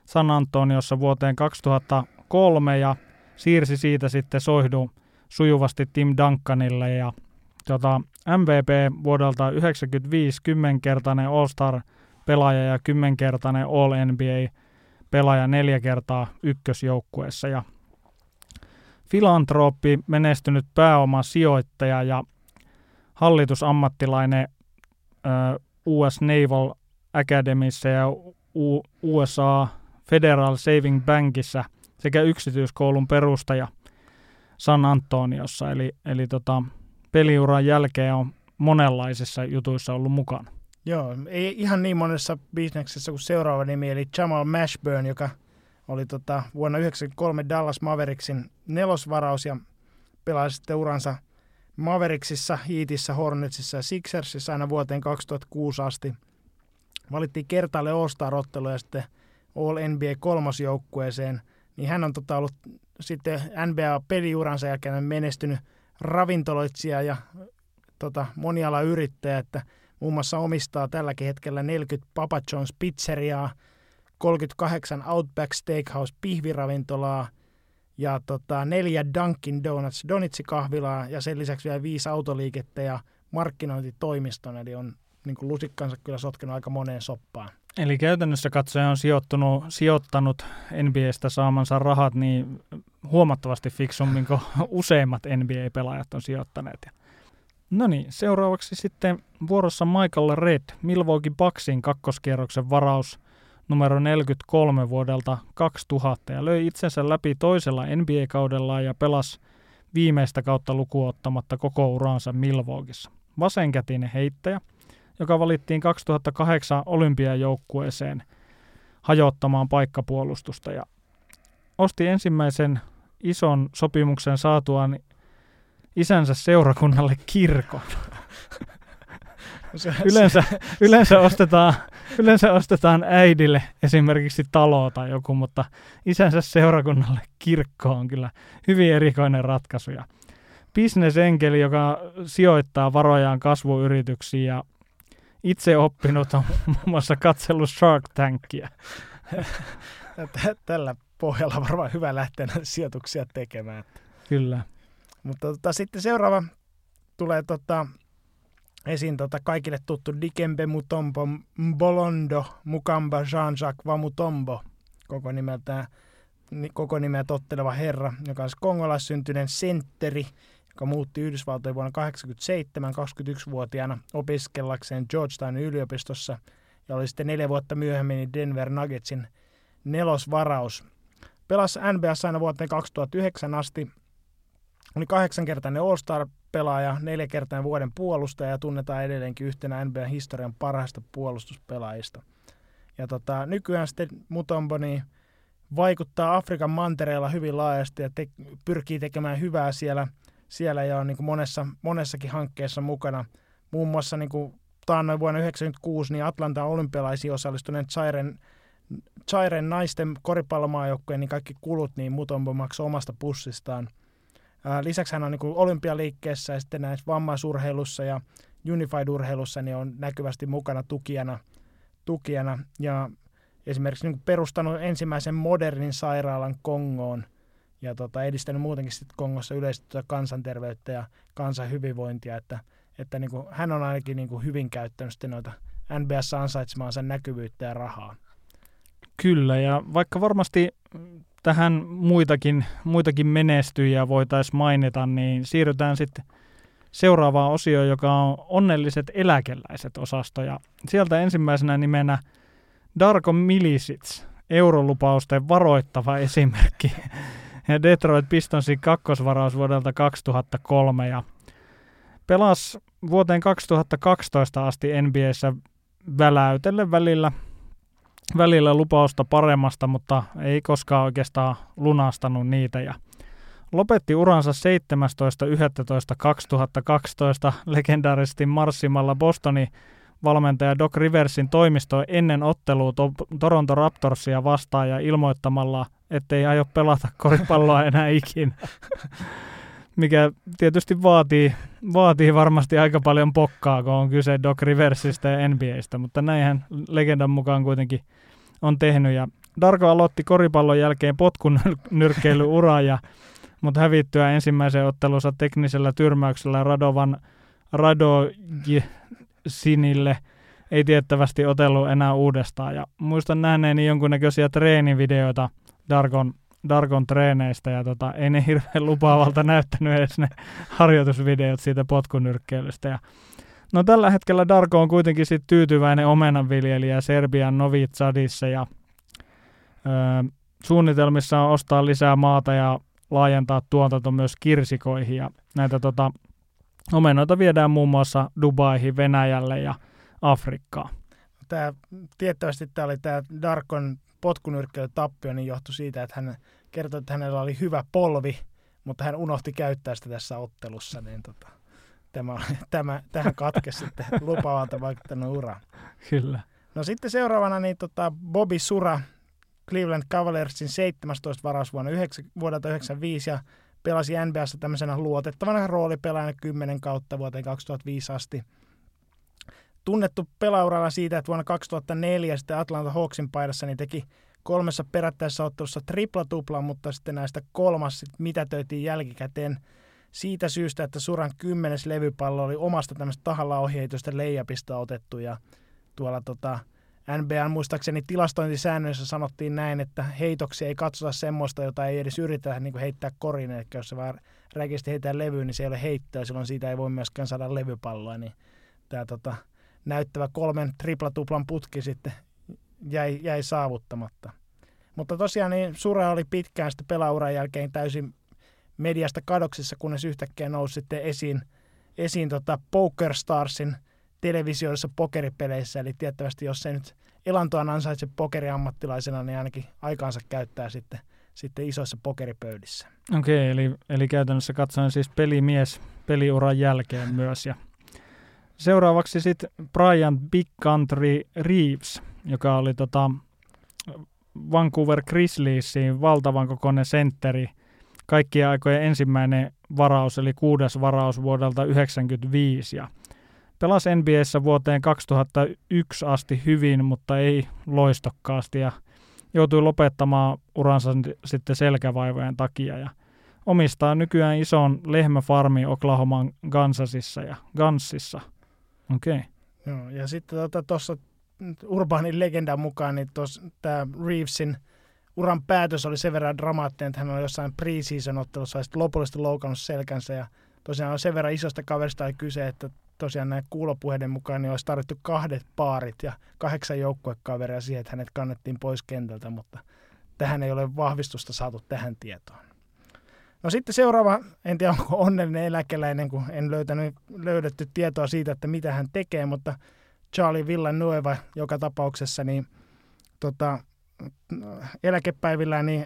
San Antoniossa vuoteen 2003 ja siirsi siitä sitten soihdu sujuvasti Tim Duncanille ja tota, MVP vuodelta 95 kymmenkertainen All-Star pelaaja ja kymmenkertainen All NBA pelaaja neljä kertaa ykkösjoukkueessa ja filantrooppi, menestynyt pääomasijoittaja ja hallitusammattilainen US Naval Academyssä ja USA Federal Saving Bankissa sekä yksityiskoulun perustaja San Antoniossa. Eli, eli tota, peliuran jälkeen on monenlaisissa jutuissa ollut mukana. Joo, ei ihan niin monessa bisneksessä kuin seuraava nimi, eli Jamal Mashburn, joka oli tota, vuonna 1993 Dallas Mavericksin nelosvaraus ja pelasi sitten uransa Mavericksissa, Heatissä, Hornetsissa ja Sixersissa aina vuoteen 2006 asti. Valittiin kertaalle All-Star-ottelu sitten All NBA kolmosjoukkueeseen, niin hän on tota ollut sitten NBA-peliuransa jälkeen menestynyt ravintoloitsija ja tota, monialayrittäjä, että muun muassa omistaa tälläkin hetkellä 40 Papa John's pizzeriaa, 38 Outback Steakhouse pihviravintolaa ja tota, neljä Dunkin Donuts donitsikahvilaa ja sen lisäksi vielä viisi autoliikettä ja markkinointitoimiston, eli on niin lusikkansa kyllä sotkenut aika moneen soppaan. Eli käytännössä katsoja on sijoittunut, sijoittanut NBAstä saamansa rahat niin huomattavasti fiksummin kuin useimmat NBA-pelaajat on sijoittaneet. No niin, seuraavaksi sitten vuorossa Michael Red, Milwaukee Bucksin kakkoskierroksen varaus numero 43 vuodelta 2000 ja löi itsensä läpi toisella NBA-kaudella ja pelasi viimeistä kautta lukuottamatta koko uransa Milwaukeeissa. Vasenkätinen heittäjä, joka valittiin 2008 olympiajoukkueeseen hajottamaan paikkapuolustusta ja osti ensimmäisen ison sopimuksen saatuaan isänsä seurakunnalle kirkon. yleensä, yleensä, ostetaan, yleensä ostetaan äidille esimerkiksi talo tai joku, mutta isänsä seurakunnalle kirkko on kyllä hyvin erikoinen ratkaisu. Ja bisnesenkeli, joka sijoittaa varojaan kasvuyrityksiin ja itse oppinut on muun muassa katsellut Shark Tankia. Tällä pohjalla varmaan hyvä lähteä sijoituksia tekemään. Kyllä. Mutta tota, sitten seuraava tulee tota, esiin tota, kaikille tuttu Dikembe Mutombo Mbolondo Mukamba Jean-Jacques Vamutombo, koko nimeltään koko nimeä totteleva herra, joka on kongolaissyntyinen sentteri, joka muutti Yhdysvaltojen vuonna 1987 21-vuotiaana opiskellakseen Georgetownin yliopistossa ja oli sitten neljä vuotta myöhemmin Denver Nuggetsin nelosvaraus. Pelasi NBA aina vuoteen 2009 asti oli kahdeksankertainen All-Star-pelaaja, neljäkertainen vuoden puolustaja ja tunnetaan edelleenkin yhtenä NBA historian parhaista puolustuspelaajista. Ja tota, nykyään sitten Mutombo niin vaikuttaa Afrikan mantereella hyvin laajasti ja te, pyrkii tekemään hyvää siellä, siellä ja on niin kuin monessa, monessakin hankkeessa mukana. Muun muassa niin kuin taannoin vuonna 1996 niin Atlantan olympialaisiin osallistuneen Chairen, Chairen naisten koripallomaajoukkueen niin kaikki kulut niin Mutombo maksoi omasta pussistaan. Lisäksi hän on niin kuin olympialiikkeessä ja sitten näissä vammaisurheilussa ja Unified-urheilussa niin on näkyvästi mukana tukijana. tukijana. Ja esimerkiksi niin perustanut ensimmäisen modernin sairaalan Kongoon ja tota, edistänyt muutenkin sit Kongossa yleistä kansanterveyttä ja kansan hyvinvointia, että, että niin kuin, hän on ainakin niin kuin hyvin käyttänyt sitten noita NBS ansaitsemaansa näkyvyyttä ja rahaa. Kyllä, ja vaikka varmasti tähän muitakin, muitakin menestyjiä voitaisiin mainita, niin siirrytään sitten seuraavaan osioon, joka on onnelliset eläkeläiset osasto. Ja sieltä ensimmäisenä nimenä – Darko Milisits, eurolupausten varoittava esimerkki. Ja Detroit Pistonsin kakkosvaraus vuodelta 2003 ja pelasi vuoteen 2012 asti NBAssä väläytelle välillä, välillä lupausta paremmasta, mutta ei koskaan oikeastaan lunastanut niitä. Ja lopetti uransa 17.11.2012 legendaarisesti marssimalla Bostonin valmentaja Doc Riversin toimistoon ennen ottelua to- Toronto Raptorsia vastaan ja ilmoittamalla, ettei aio pelata koripalloa enää ikinä. Mikä tietysti vaatii, vaatii varmasti aika paljon pokkaa, kun on kyse Doc Riversista ja NBAstä, mutta näinhän legendan mukaan kuitenkin on tehnyt. Ja Darko aloitti koripallon jälkeen potkun nyrkkeilyuraa, ja, mutta hävittyä ensimmäisen ottelunsa teknisellä tyrmäyksellä Radovan Rado Sinille ei tiettävästi otellut enää uudestaan. Ja muistan nähneeni jonkunnäköisiä treenivideoita Darkon, Darkon treeneistä ja tota, ei ne hirveän lupaavalta näyttänyt edes ne harjoitusvideot siitä potkunyrkkeilystä. Ja no tällä hetkellä Darko on kuitenkin sit tyytyväinen omenanviljelijä Serbian Novi Zadissa ja öö, suunnitelmissa on ostaa lisää maata ja laajentaa tuotanto myös kirsikoihin ja näitä tota, Omenoita viedään muun muassa Dubaihin, Venäjälle ja Afrikkaan. Tämä, tiettävästi tämä oli tämä Darkon tappio, niin johtui siitä, että hän kertoi, että hänellä oli hyvä polvi, mutta hän unohti käyttää sitä tässä ottelussa, niin tota, tämä, tämä, tähän katkesi sitten lupaavalta vaikuttanut ura. Kyllä. No sitten seuraavana niin tota Bobby Sura, Cleveland Cavaliersin 17 varaus vuonna 9, vuodelta 1995 ja pelasi NBAssa tämmöisenä luotettavana roolipelaajana 10 kautta vuoteen 2005 asti. Tunnettu pelauralla siitä, että vuonna 2004 sitten Atlanta Hawksin paidassa niin teki kolmessa perättäisessä ottelussa tripla-tupla, mutta sitten näistä kolmas sit mitätöitiin jälkikäteen siitä syystä, että Suran kymmenes levypallo oli omasta tämmöistä tahalla ohjeitusta leijapista otettu ja tuolla tota, NBA muistaakseni tilastointisäännöissä sanottiin näin, että heitoksia ei katsota semmoista, jota ei edes yritetä niin kuin heittää korin, eli jos se vaan räikeästi heittää levyyn, niin se ei ole heittoa, silloin siitä ei voi myöskään saada levypalloa, niin tämä tota, näyttävä kolmen triplatuplan putki sitten jäi, jäi saavuttamatta. Mutta tosiaan niin Sura oli pitkään sitten pelauran jälkeen täysin mediasta kadoksissa, kunnes yhtäkkiä nousi sitten esiin, esiin tota Poker Starsin – televisioissa pokeripeleissä, eli tiettävästi jos se nyt elantoa ansaitse pokeriammattilaisena, niin ainakin aikaansa käyttää sitten, sitten isoissa pokeripöydissä. Okei, okay, eli, eli käytännössä katsoen siis pelimies peliuran jälkeen myös. Ja seuraavaksi sitten Brian Big Country Reeves, joka oli tota Vancouver Grizzliesin valtavan kokoinen sentteri, kaikkien aikojen ensimmäinen varaus, eli kuudes varaus vuodelta 1995. Ja pelasi NBAssä vuoteen 2001 asti hyvin, mutta ei loistokkaasti ja joutui lopettamaan uransa sitten selkävaivojen takia ja omistaa nykyään ison lehmäfarmi Oklahoman Gansasissa ja Gansissa. Okei. Okay. Joo, ja sitten tuossa tota, urbaanin legendan mukaan, niin tämä Reevesin uran päätös oli sen verran dramaattinen, että hän oli jossain preseason ottelussa lopullisesti loukannut selkänsä ja tosiaan on sen verran isosta kaverista kyse, että tosiaan näin kuulopuheiden mukaan niin olisi tarvittu kahdet paarit ja kahdeksan joukkuekaveria siihen, että hänet kannettiin pois kentältä, mutta tähän ei ole vahvistusta saatu tähän tietoon. No sitten seuraava, en tiedä onko onnellinen eläkeläinen, kun en löytänyt, löydetty tietoa siitä, että mitä hän tekee, mutta Charlie Villanueva joka tapauksessa, niin tota, eläkepäivillään, niin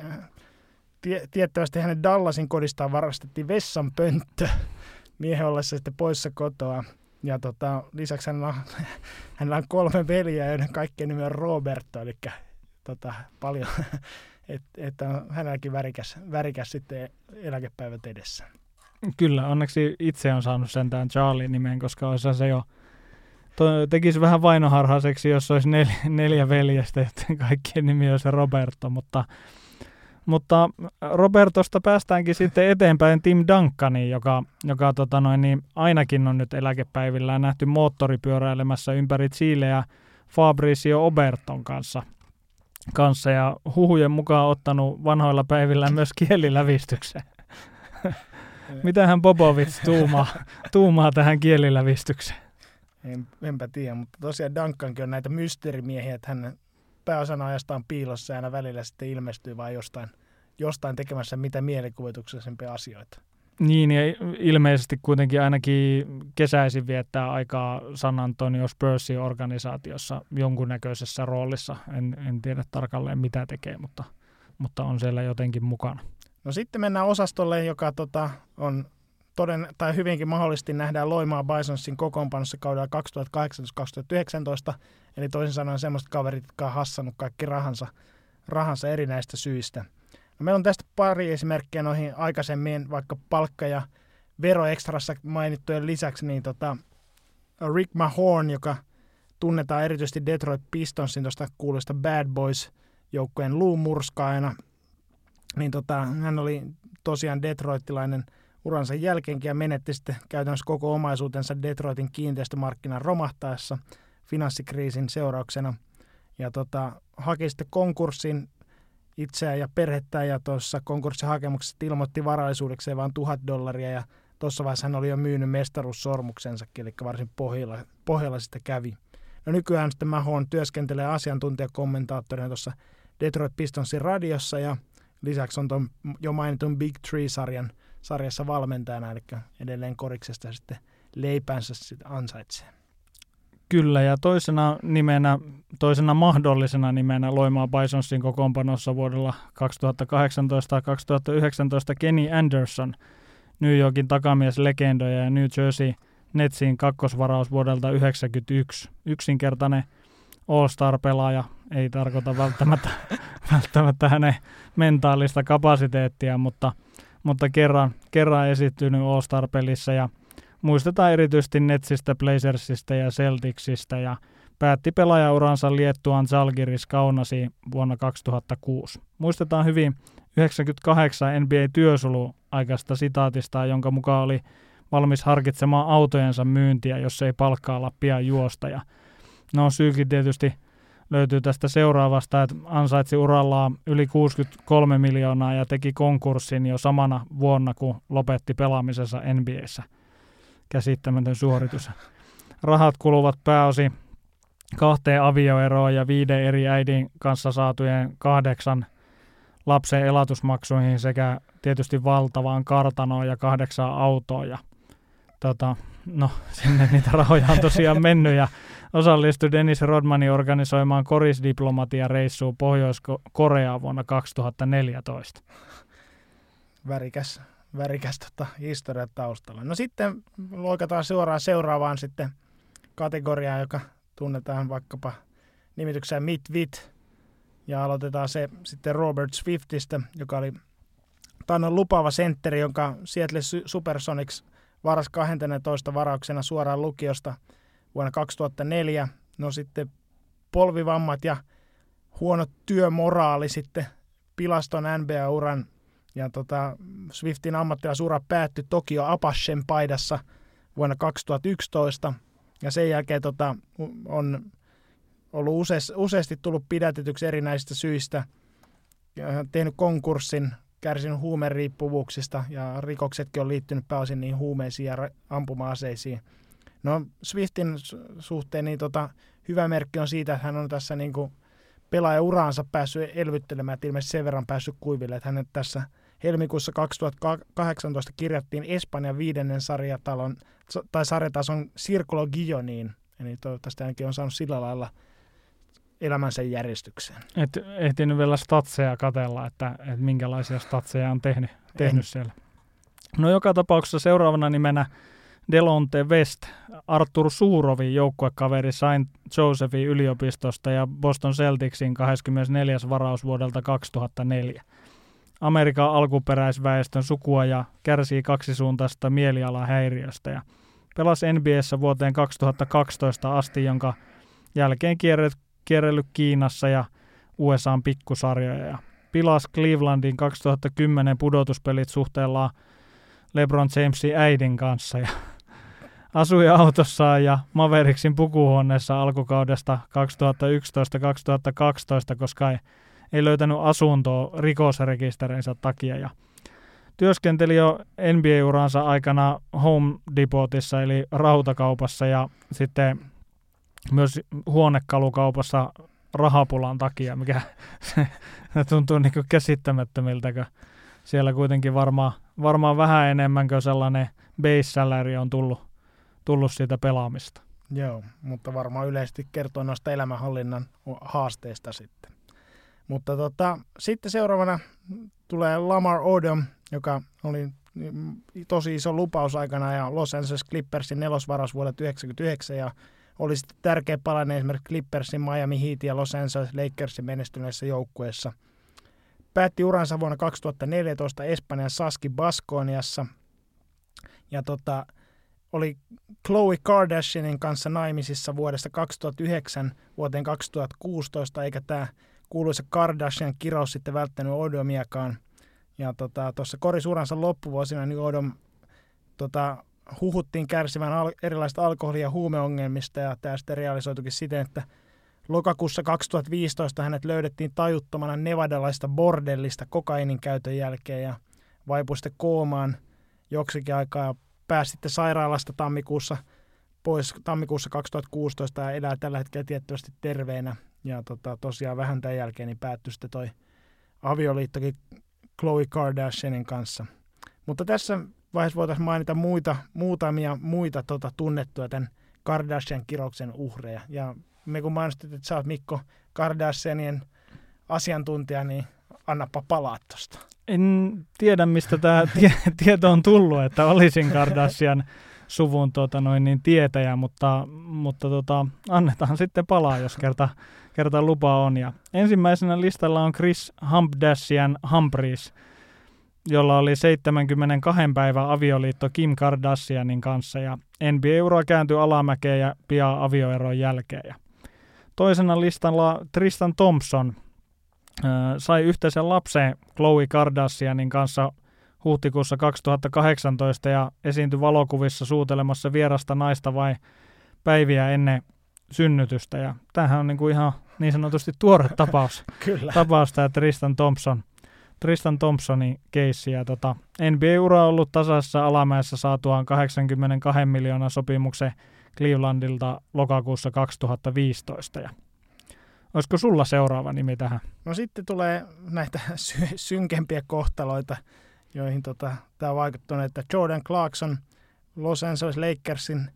tie, tiettävästi hänen Dallasin kodistaan varastettiin vessan pönttö miehen ollessa sitten poissa kotoa. Ja tota, lisäksi hänellä on, hänellä on kolme veliä, joiden kaikkien nimi on Roberto, eli tota, paljon, että et on hänelläkin värikäs, värikäs sitten eläkepäivät edessä. Kyllä, onneksi itse on saanut sentään Charlie nimen, koska olisi se jo to, tekisi vähän vainoharhaiseksi, jos olisi neljä, neljä veljestä, että kaikkien nimi olisi Roberto, mutta mutta Robertosta päästäänkin sitten eteenpäin Tim Duncaniin, joka, joka tota noin, niin ainakin on nyt eläkepäivillään nähty moottoripyöräilemässä ympäri Chileä Fabrizio Oberton kanssa, kanssa ja huhujen mukaan ottanut vanhoilla päivillä myös kielilävistykseen. Mitähän Popovic tuumaa, tuumaa tähän kielilävistykseen? En, enpä tiedä, mutta tosiaan Duncankin on näitä mysteerimiehiä, että hän pääosan ajastaan piilossa ja aina välillä sitten ilmestyy vain jostain, jostain tekemässä mitä mielikuvituksellisempia asioita. Niin, ja ilmeisesti kuitenkin ainakin kesäisin viettää aikaa San Antonio Spursin organisaatiossa jonkunnäköisessä roolissa. En, en tiedä tarkalleen mitä tekee, mutta, mutta on siellä jotenkin mukana. No sitten mennään osastolle, joka tota, on toden, tai hyvinkin mahdollisesti nähdään Loimaa Bisonsin kokoonpanossa kaudella 2018-2019, eli toisin sanoen semmoista kaverit, jotka on hassannut kaikki rahansa, rahansa erinäistä syistä. No, meillä on tästä pari esimerkkiä noihin aikaisemmin, vaikka palkka- ja veroekstrassa mainittujen lisäksi, niin tota, Rick Mahorn, joka tunnetaan erityisesti Detroit Pistonsin tuosta kuuluista Bad Boys-joukkojen luumurskaajana, niin tota, hän oli tosiaan detroitilainen – uransa jälkeenkin ja menetti sitten käytännössä koko omaisuutensa Detroitin kiinteistömarkkinan romahtaessa finanssikriisin seurauksena. Ja tota, haki sitten konkurssin itseään ja perhettä ja tuossa konkurssihakemuksessa ilmoitti varallisuudekseen vain tuhat dollaria ja tuossa vaiheessa hän oli jo myynyt mestaruussormuksensakin, eli varsin pohjalla, pohjalla sitten kävi. No nykyään sitten Mahon työskentelee asiantuntijakommentaattorina tuossa Detroit Pistonsin radiossa ja lisäksi on tuon jo mainitun Big Tree-sarjan sarjassa valmentajana, eli edelleen koriksesta sitten leipänsä sitten ansaitsee. Kyllä, ja toisena nimenä, toisena mahdollisena nimenä Loimaa Bisonsin kokoonpanossa vuodella 2018-2019 Kenny Anderson, New Yorkin takamieslegendoja ja New Jersey Netsin kakkosvaraus vuodelta 1991. Yksinkertainen All-Star-pelaaja ei tarkoita välttämättä, välttämättä hänen mentaalista kapasiteettia, mutta – mutta kerran, kerran esittynyt All-Star-pelissä ja muistetaan erityisesti Netsistä, Blazersista ja Celticsistä ja päätti pelaajauransa Liettuan Zalgiris Kaunasi vuonna 2006. Muistetaan hyvin 98 NBA-työsulu aikaista sitaatista, jonka mukaan oli valmis harkitsemaan autojensa myyntiä, jos ei palkkaa pian juosta. Ja no syykin tietysti löytyy tästä seuraavasta, että ansaitsi urallaan yli 63 miljoonaa ja teki konkurssin jo samana vuonna, kun lopetti pelaamisensa NBAssä. Käsittämätön suoritus. Rahat kuluvat pääosin kahteen avioeroon ja viiden eri äidin kanssa saatujen kahdeksan lapsen elatusmaksuihin sekä tietysti valtavaan kartanoon ja kahdeksaan autoon. Ja, tota, no, sinne niitä rahoja on tosiaan mennyt ja osallistui Dennis Rodmanin organisoimaan korisdiplomatia-reissuun Pohjois-Koreaan vuonna 2014. Värikäs, värikäs tota, historia taustalla. No sitten loikataan suoraan seuraavaan sitten kategoriaan, joka tunnetaan vaikkapa nimitykseen Midvit. Ja aloitetaan se sitten Robert Swiftistä, joka oli Tannon lupaava sentteri, jonka Seattle Supersonics varas 12 varauksena suoraan lukiosta – vuonna 2004. No sitten polvivammat ja huono työmoraali sitten pilaston NBA-uran ja tota, Swiftin ammattilaisura päättyi Tokio Apachen paidassa vuonna 2011 ja sen jälkeen tota, on ollut useasti, tullut pidätetyksi erinäisistä syistä tehnyt konkurssin, kärsinyt huumeriippuvuuksista ja rikoksetkin on liittynyt pääosin niin huumeisiin ja ampuma-aseisiin. No Swiftin suhteen niin tota, hyvä merkki on siitä, että hän on tässä niin kuin pelaajauraansa päässyt elvyttelemään, että ilmeisesti sen verran päässyt kuiville, että hänet tässä helmikuussa 2018 kirjattiin Espanjan viidennen sarjatalon, tai sarjatason Circolo Guilloniin, eli toivottavasti hänkin on saanut sillä lailla elämänsä järjestykseen. Et ehtinyt vielä statseja katella, että, että minkälaisia statseja on tehnyt, tehnyt siellä. No joka tapauksessa seuraavana nimenä Delonte West, Arthur Suurovin joukkuekaveri Saint Josephin yliopistosta ja Boston Celticsin 24. varaus vuodelta 2004. Amerikan alkuperäisväestön sukua ja kärsii kaksisuuntaista mielialahäiriöstä ja pelasi NBAssä vuoteen 2012 asti, jonka jälkeen kierrellyt Kiinassa ja USAn pikkusarjoja ja pilas Clevelandin 2010 pudotuspelit suhteellaan LeBron Jamesin äidin kanssa ja asui autossaan ja Mavericksin pukuhuoneessa alkukaudesta 2011-2012, koska ei, ei löytänyt asuntoa rikosrekisterinsä takia ja työskenteli jo NBA-uransa aikana Home Depotissa eli rautakaupassa ja sitten myös huonekalukaupassa rahapulan takia, mikä tuntuu niin käsittämättömiltä, kun siellä kuitenkin varmaan, varmaan vähän enemmän kuin sellainen base salary on tullut, tullut siitä pelaamista. Joo, mutta varmaan yleisesti kertoo noista elämänhallinnan haasteista sitten. Mutta tota, sitten seuraavana tulee Lamar Odom, joka oli tosi iso lupaus aikana ja Los Angeles Clippersin nelosvaras vuodelta 1999 ja oli sitten tärkeä palanen esimerkiksi Clippersin, Miami Heat ja Los Angeles Lakersin menestyneissä joukkueissa. Päätti uransa vuonna 2014 Espanjan Saski Baskoniassa ja tota, oli Chloe Kardashianin kanssa naimisissa vuodesta 2009 vuoteen 2016, eikä tämä kuuluisa Kardashian kirous sitten välttänyt Odomiakaan. Ja tuossa tota, korisuransa loppuvuosina niin Odom tota, huhuttiin kärsivän al- erilaisista alkoholi- ja huumeongelmista ja tämä sitten realisoitukin siten, että lokakuussa 2015 hänet löydettiin tajuttomana nevadalaista bordellista kokainin käytön jälkeen ja vaipui sitten koomaan joksikin aikaa ja pääsi sitten sairaalasta tammikuussa pois tammikuussa 2016 ja elää tällä hetkellä tiettävästi terveenä. Ja tota, tosiaan vähän tämän jälkeen niin päättyi sitten toi avioliittokin Khloe Kardashianin kanssa. Mutta tässä vaiheessa voitaisiin mainita muita, muutamia muita tota, tunnettuja tämän Kardashian kirouksen uhreja. Ja me kun mainostit, että sä oot Mikko Kardashianien asiantuntija, niin annapa palaa tuosta. En tiedä, mistä tämä tie- tieto on tullut, että olisin Kardashian suvun tota noin, niin tietäjä, mutta, mutta tota, annetaan sitten palaa, jos kerta, kerta lupa on. Ja ensimmäisenä listalla on Chris Hampdashian Humphreys, jolla oli 72 päivän avioliitto Kim Kardashianin kanssa ja NBA-ura kääntyi alamäkeen ja pian avioeron jälkeen. Ja toisena listalla Tristan Thompson äh, sai yhteisen lapsen Khloe Kardashianin kanssa huhtikuussa 2018 ja esiintyi valokuvissa suutelemassa vierasta naista vai päiviä ennen synnytystä. Ja tämähän on niin kuin ihan niin sanotusti tuore tapaus, Kyllä. tapaus tämä Tristan Thompson – Tristan Thompsonin keissi. Ja tota, NBA-ura on ollut tasaisessa alamäessä saatuaan 82 miljoonan sopimuksen Clevelandilta lokakuussa 2015. Ja olisiko sulla seuraava nimi tähän? No sitten tulee näitä sy- synkempiä kohtaloita, joihin tota, tämä on vaikuttanut, että Jordan Clarkson, Los Angeles Lakersin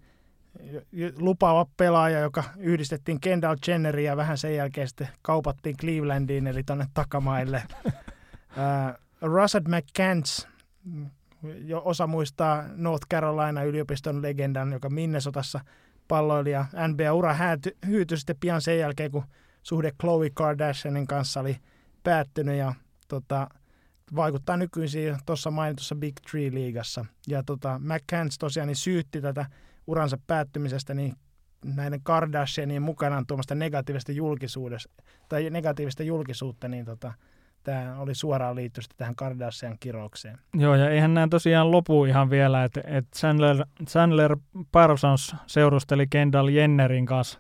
lupaava pelaaja, joka yhdistettiin Kendall Jennerin ja vähän sen jälkeen sitten kaupattiin Clevelandiin, eli tuonne takamaille. Uh, Russell McCants, jo osa muistaa North Carolina yliopiston legendan, joka Minnesotassa palloilija. NBA-ura hyytyi sitten pian sen jälkeen, kun suhde Khloe Kardashianin kanssa oli päättynyt ja tota, vaikuttaa nykyisin tuossa mainitussa Big Tree-liigassa. Ja tota, McCants tosiaan niin syytti tätä uransa päättymisestä niin näiden Kardashianien mukanaan tuomasta negatiivista julkisuudesta tai negatiivista julkisuutta, niin tota, tämä oli suoraan liitty tähän Kardashian kiroukseen. Joo, ja eihän nämä tosiaan lopu ihan vielä, että et Chandler, Chandler Parsons seurusteli Kendall Jennerin kanssa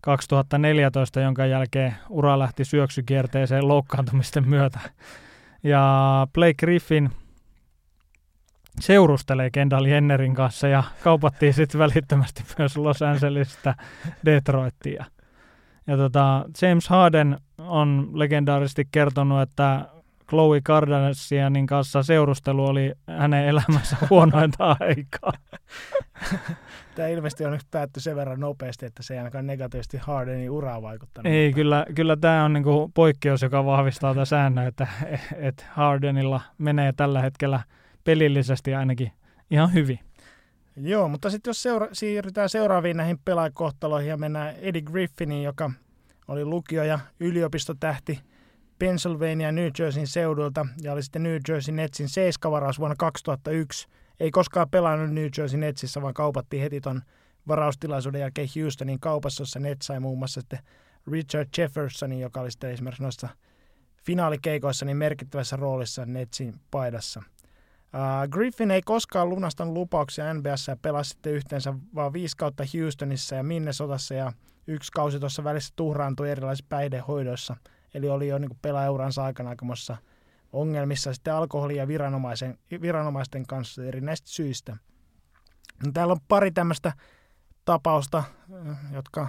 2014, jonka jälkeen ura lähti syöksykierteeseen loukkaantumisten myötä. Ja Blake Griffin seurustelee Kendall Jennerin kanssa ja kaupattiin sitten välittömästi myös Los Angelesista Detroittia. Ja tota, James Harden on legendaarisesti kertonut, että Chloe Kardashianin kanssa seurustelu oli hänen elämänsä huonointa aikaa. Tämä ilmeisesti on nyt päätty sen verran nopeasti, että se ei ainakaan negatiivisesti Hardenin uraa vaikuttanut. Ei, kyllä, kyllä tämä on niinku poikkeus, joka vahvistaa tätä säännöä, että, että Hardenilla menee tällä hetkellä pelillisesti ainakin ihan hyvin. Joo, mutta sitten jos seura- siirrytään seuraaviin näihin pelaajakohtaloihin ja mennään Eddie Griffiniin, joka lukio- ja yliopistotähti Pennsylvania New Jerseyn seudulta ja oli sitten New Jersey Netsin seiskavaraus vuonna 2001. Ei koskaan pelannut New Jersey Netsissä, vaan kaupattiin heti ton varaustilaisuuden jälkeen Houstonin kaupassa, jossa Nets sai muun muassa sitten Richard Jeffersonin, joka oli sitten esimerkiksi noissa finaalikeikoissa niin merkittävässä roolissa Netsin paidassa – Uh, Griffin ei koskaan lunastanut lupauksia NBS ja pelasi sitten yhteensä vain viisi kautta Houstonissa ja Minnesotassa ja yksi kausi tuossa välissä tuhraantui erilaisissa päihdehoidoissa. Eli oli jo niin pelaajuransa aikana aikamossa ongelmissa sitten alkoholin ja viranomaisen, viranomaisten kanssa eri näistä syistä. No, täällä on pari tämmöistä tapausta, jotka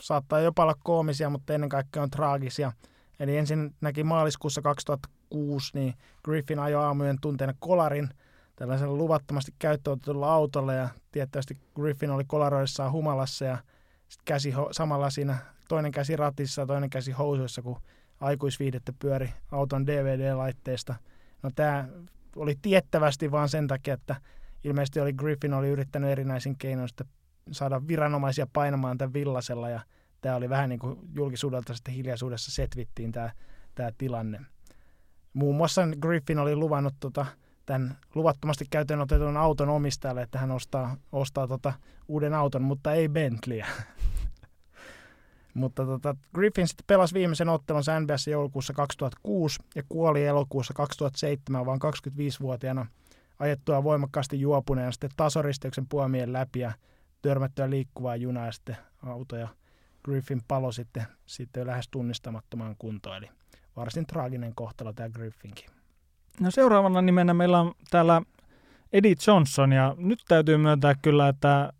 saattaa jopa olla koomisia, mutta ennen kaikkea on traagisia. Eli ensinnäkin maaliskuussa 2006 niin Griffin ajoi aamujen tunteena kolarin tällaisella luvattomasti käyttöönotetulla autolla ja tietysti Griffin oli kolaroissaan humalassa ja sit käsi samalla siinä toinen käsi ratissa toinen käsi housuissa, kun aikuisviidettä pyöri auton DVD-laitteesta. No tämä oli tiettävästi vaan sen takia, että ilmeisesti oli Griffin oli yrittänyt erinäisin keinoin saada viranomaisia painamaan tämän villasella ja tämä oli vähän niin kuin julkisuudelta sitten hiljaisuudessa setvittiin tämä, tämä tilanne. Muun muassa Griffin oli luvannut tota, tämän luvattomasti käyttöön otetun auton omistajalle, että hän ostaa, ostaa tota uuden auton, mutta ei Bentleyä. mutta tota, Griffin sitten pelasi viimeisen ottelun NBS joulukuussa 2006 ja kuoli elokuussa 2007 vain 25-vuotiaana ajettua voimakkaasti juopuneena sitten tasoristeyksen puomien läpi ja törmättyä liikkuvaa junaa ja sitten autoja Griffin palo sitten, sitten lähes tunnistamattomaan kuntoon. Eli varsin traaginen kohtalo tämä Griffinkin. No seuraavana nimenä meillä on täällä Eddie Johnson ja nyt täytyy myöntää kyllä, että,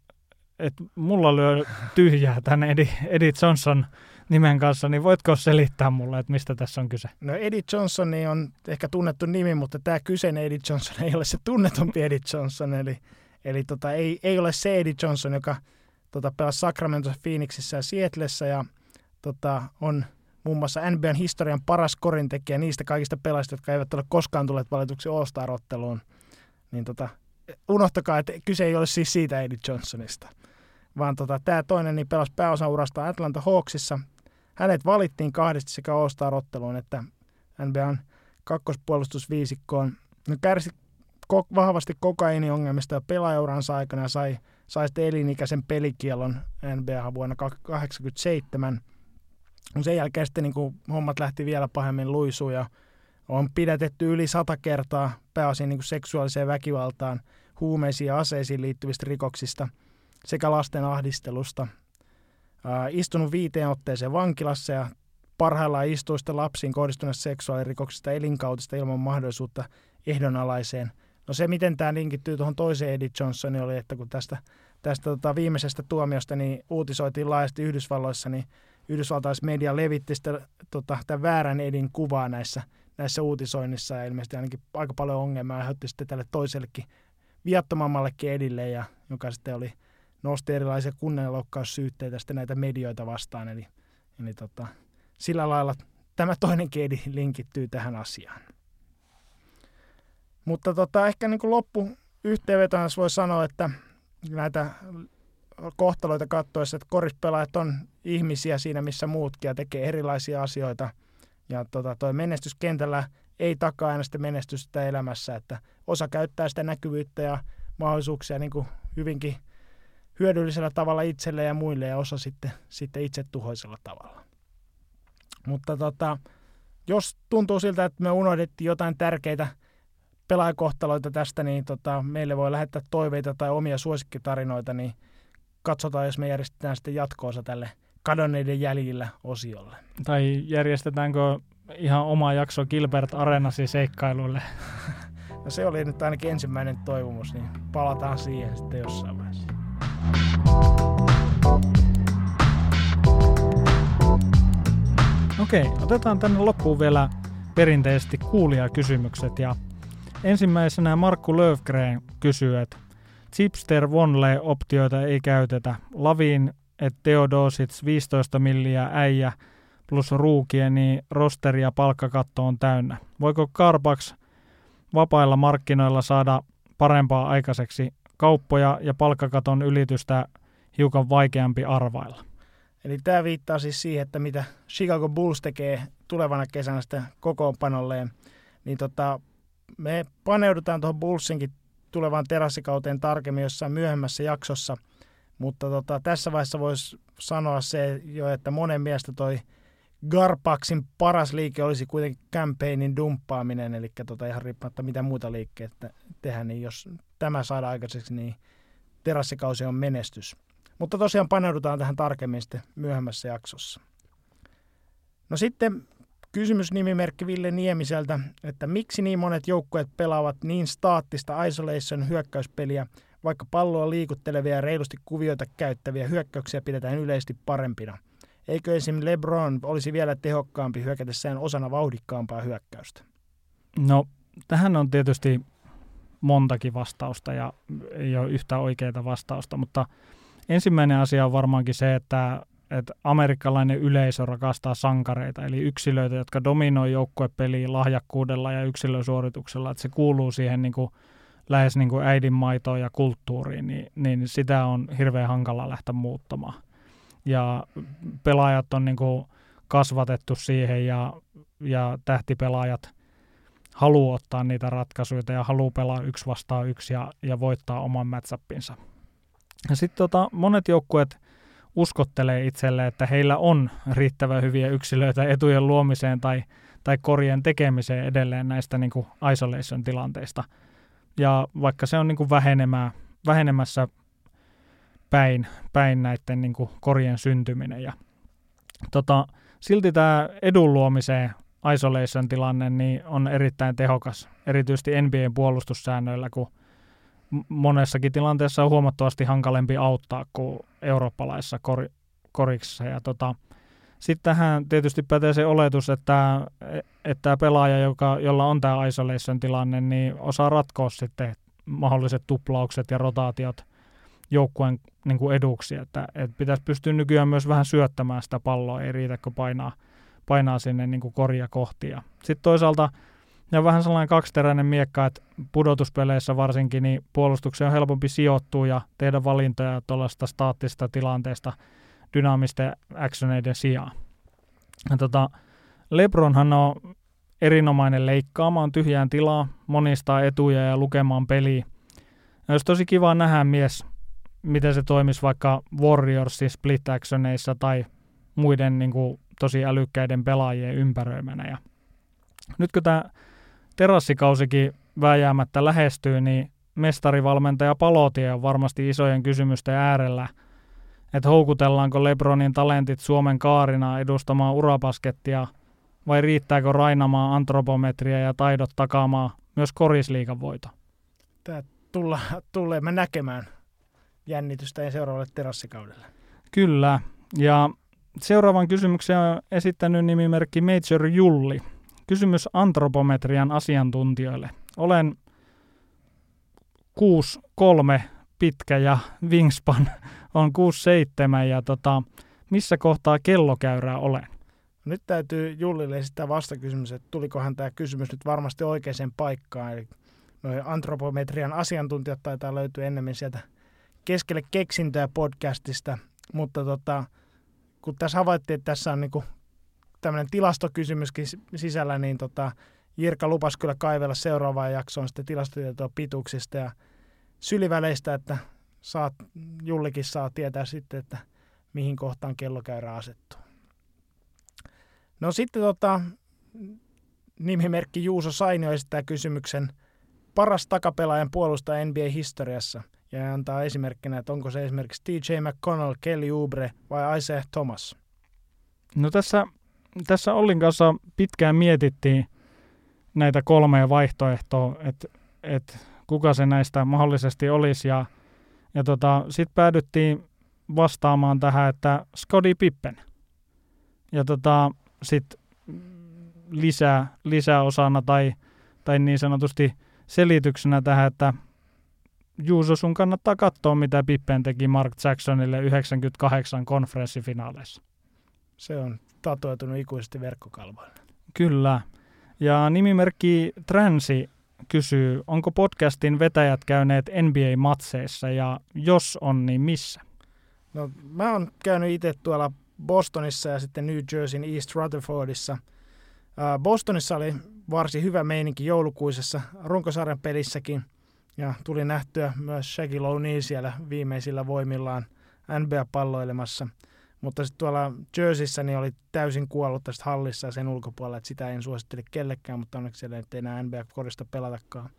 että mulla lyö tyhjää tämän Eddie, Eddie Johnson nimen kanssa, niin voitko selittää mulle, että mistä tässä on kyse? No Eddie Johnson on ehkä tunnettu nimi, mutta tämä kyseinen Eddie Johnson ei ole se tunnetumpi Eddie Johnson, eli, eli tota, ei, ei ole se Eddie Johnson, joka tota, pelasi Sacramentossa, Phoenixissa ja Seattleissa ja tota, on muun muassa NBAn historian paras korintekijä niistä kaikista pelaajista, jotka eivät ole koskaan tulleet valituksi All-Star-otteluun. Niin tota, unohtakaa, että kyse ei ole siis siitä Eddie Johnsonista. Vaan tota, tämä toinen niin pelasi pääosan urasta Atlanta Hawksissa. Hänet valittiin kahdesti sekä All-Star-otteluun että NBAn kakkospuolustusviisikkoon. No, kärsi ko- vahvasti kokainiongelmista ja pelaajauransa aikana ja sai – sai sitten elinikäisen pelikielon NBA vuonna 1987. Sen jälkeen sitten niin kuin hommat lähti vielä pahemmin luisuun ja on pidätetty yli sata kertaa pääosin niin kuin seksuaaliseen väkivaltaan, huumeisiin ja aseisiin liittyvistä rikoksista sekä lasten ahdistelusta. Ää, istunut viiteen otteeseen vankilassa ja parhaillaan istuu sitten lapsiin kohdistuneista seksuaalirikoksista elinkautista ilman mahdollisuutta ehdonalaiseen No se, miten tämä linkittyy tuohon toiseen Eddie Johnsoniin, oli, että kun tästä, tästä tota viimeisestä tuomiosta niin uutisoitiin laajasti Yhdysvalloissa, niin media levitti sitä, tota, tämän väärän Edin kuvaa näissä, näissä uutisoinnissa ja ilmeisesti ainakin aika paljon ongelmaa aiheutti sitten tälle toisellekin viattomammallekin Edille, ja, joka sitten oli, nosti erilaisia kunnianloukkaussyytteitä sitten näitä medioita vastaan. Eli, eli tota, sillä lailla tämä toinenkin Edi linkittyy tähän asiaan. Mutta tota, ehkä niin kuin loppu yhteenvetona voi sanoa, että näitä kohtaloita katsoessa, että korispelaajat on ihmisiä siinä, missä muutkin ja tekee erilaisia asioita. Ja tota, toi menestyskentällä ei takaa aina sitä menestystä elämässä, että osa käyttää sitä näkyvyyttä ja mahdollisuuksia niin kuin hyvinkin hyödyllisellä tavalla itselle ja muille ja osa sitten, sitten itse tuhoisella tavalla. Mutta tota, jos tuntuu siltä, että me unohdettiin jotain tärkeitä pelaajakohtaloita tästä, niin tota, meille voi lähettää toiveita tai omia suosikkitarinoita, niin katsotaan, jos me järjestetään sitten jatkoosa tälle kadonneiden jäljillä osiolle. Tai järjestetäänkö ihan oma jakso Gilbert Arenasi seikkailuille? no se oli nyt ainakin ensimmäinen toivomus, niin palataan siihen sitten jossain vaiheessa. Okei, otetaan tänne loppuun vielä perinteisesti kuulijakysymykset ja ensimmäisenä Markku Löfgren kysyy, että Chipster Vonley optioita ei käytetä. Lavin et Theodosits 15 milliä äijä plus ruukie, niin rosteri ja palkkakatto on täynnä. Voiko Carbax vapailla markkinoilla saada parempaa aikaiseksi kauppoja ja palkkakaton ylitystä hiukan vaikeampi arvailla? Eli tämä viittaa siis siihen, että mitä Chicago Bulls tekee tulevana kesänä sitten kokoonpanolleen. Niin tota, me paneudutaan tuohon Bullsinkin tulevaan terassikauteen tarkemmin jossain myöhemmässä jaksossa. Mutta tota, tässä vaiheessa voisi sanoa se jo, että monen mielestä toi Garpaksin paras liike olisi kuitenkin campaignin dumppaaminen, eli tota ihan riippumatta mitä muuta liikkeitä tehdään, niin jos tämä saadaan aikaiseksi, niin terassikausi on menestys. Mutta tosiaan paneudutaan tähän tarkemmin sitten myöhemmässä jaksossa. No sitten kysymys nimimerkki Ville Niemiseltä, että miksi niin monet joukkueet pelaavat niin staattista isolation hyökkäyspeliä, vaikka palloa liikuttelevia ja reilusti kuvioita käyttäviä hyökkäyksiä pidetään yleisesti parempina. Eikö esim. LeBron olisi vielä tehokkaampi hyökätessään osana vauhdikkaampaa hyökkäystä? No, tähän on tietysti montakin vastausta ja ei ole yhtä oikeaa vastausta, mutta ensimmäinen asia on varmaankin se, että, että amerikkalainen yleisö rakastaa sankareita, eli yksilöitä, jotka dominoi joukkuepeliä lahjakkuudella ja yksilösuorituksella, että se kuuluu siihen niin kuin, lähes niin kuin äidinmaitoon ja kulttuuriin, niin, niin sitä on hirveän hankala lähteä muuttamaan. Ja pelaajat on niin kuin kasvatettu siihen ja, ja tähtipelaajat haluaa ottaa niitä ratkaisuja ja haluaa pelaa yksi vastaan yksi ja, ja voittaa oman matchappinsa. Sitten tota, monet joukkueet uskottelee itselle, että heillä on riittävän hyviä yksilöitä etujen luomiseen tai, tai korien tekemiseen edelleen näistä niin kuin isolation-tilanteista. Ja vaikka se on niin kuin vähenemää, vähenemässä päin, päin näiden niin kuin korien syntyminen. Ja, tota, silti tämä edun luomiseen isolation-tilanne niin on erittäin tehokas, erityisesti NBAn puolustussäännöillä, kun monessakin tilanteessa on huomattavasti hankalempi auttaa kuin eurooppalaisessa kor, koriksessa. Ja tota, sitten tähän tietysti pätee se oletus, että, että tämä pelaaja, joka, jolla on tämä isolation tilanne, niin osaa ratkoa sitten mahdolliset tuplaukset ja rotaatiot joukkueen niin kuin eduksi. Että, että pitäisi pystyä nykyään myös vähän syöttämään sitä palloa, ei riitä kun painaa, painaa sinne niin kuin korja kohti. Sitten toisaalta ja vähän sellainen kaksiteräinen miekka, että pudotuspeleissä varsinkin niin puolustukseen on helpompi sijoittua ja tehdä valintoja tuollaista staattisesta tilanteesta dynaamisten actioneiden sijaan. Ja tota, Lebronhan on erinomainen leikkaamaan tyhjään tilaa, monistaa etuja ja lukemaan peliä. Ja olisi tosi kiva nähdä mies, miten se toimisi vaikka Warriorsin split actioneissa tai muiden niin kuin, tosi älykkäiden pelaajien ympäröimänä. Ja nyt kun tämä terassikausikin vääjäämättä lähestyy, niin mestarivalmentaja Palotie on varmasti isojen kysymysten äärellä, että houkutellaanko Lebronin talentit Suomen kaarina edustamaan urapaskettia vai riittääkö rainamaan antropometria ja taidot takaamaan myös korisliikan voito? Tämä tulla, tulee me näkemään jännitystä ja seuraavalle terassikaudelle. Kyllä, ja seuraavan kysymyksen on esittänyt nimimerkki Major Julli. Kysymys antropometrian asiantuntijoille. Olen 6-3 pitkä ja wingspan on 6-7 ja tota, missä kohtaa kellokäyrää olen? Nyt täytyy Jullille esittää vastakysymys, että tulikohan tämä kysymys nyt varmasti oikeaan paikkaan. Eli noi antropometrian asiantuntijat taitaa löytyä enemmän sieltä keskelle keksintöä podcastista, mutta tota, kun tässä havaittiin, että tässä on niinku tämmöinen tilastokysymyskin sisällä, niin tota, Jirka lupas kyllä kaivella seuraavaan jaksoon sitten tilastotietoa pituuksista ja syliväleistä, että saat, Jullikin saa tietää sitten, että mihin kohtaan kellokäyrä asettuu. No sitten tota, nimimerkki Juuso Sainio esittää kysymyksen paras takapelaajan puolustaja NBA-historiassa ja antaa esimerkkinä, että onko se esimerkiksi TJ McConnell, Kelly Oubre vai Isaiah Thomas. No tässä tässä Ollin kanssa pitkään mietittiin näitä kolmea vaihtoehtoa, että et kuka se näistä mahdollisesti olisi. Ja, ja tota, sitten päädyttiin vastaamaan tähän, että Scottie Pippen. Ja tota, sitten lisää, lisäosana tai, tai niin sanotusti selityksenä tähän, että Juuso, sun kannattaa katsoa, mitä Pippen teki Mark Jacksonille 98 konferenssifinaaleissa. Se on tatoitunut ikuisesti verkkokalvoille. Kyllä. Ja nimimerkki Transi kysyy, onko podcastin vetäjät käyneet NBA-matseissa ja jos on, niin missä? No mä oon käynyt itse tuolla Bostonissa ja sitten New Jerseyn East Rutherfordissa. Bostonissa oli varsin hyvä meininki joulukuisessa runkosarjan pelissäkin ja tuli nähtyä myös Shaquille O'Neal siellä viimeisillä voimillaan NBA-palloilemassa. Mutta sitten tuolla Jerseyssä niin oli täysin kuollut tästä hallissa sen ulkopuolella, että sitä en suosittele kellekään, mutta onneksi siellä ei enää NBA-korista pelatakaan.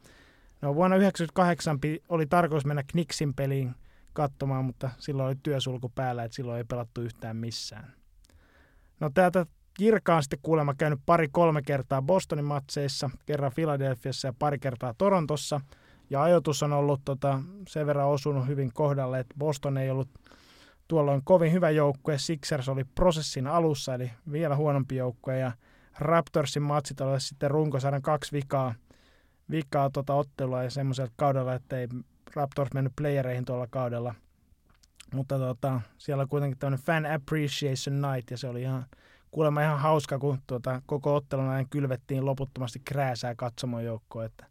No, vuonna 1998 oli tarkoitus mennä Knicksin peliin katsomaan, mutta silloin oli työsulku päällä, että silloin ei pelattu yhtään missään. No täältä Jirka on sitten kuulemma käynyt pari-kolme kertaa Bostonin matseissa, kerran Philadelphiassa ja pari kertaa Torontossa. Ja ajoitus on ollut tota, sen verran osunut hyvin kohdalle, että Boston ei ollut tuolloin kovin hyvä joukkue. Sixers oli prosessin alussa, eli vielä huonompi joukkue. Ja Raptorsin matsit olivat sitten runkosarjan kaksi vikaa, vikaa tota ottelua ja semmoisella kaudella, että ei Raptors mennyt playereihin tuolla kaudella. Mutta tota, siellä on kuitenkin tämmöinen fan appreciation night ja se oli ihan kuulemma ihan hauska, kun tuota, koko ottelun ajan kylvettiin loputtomasti krääsää katsomojoukkoa, että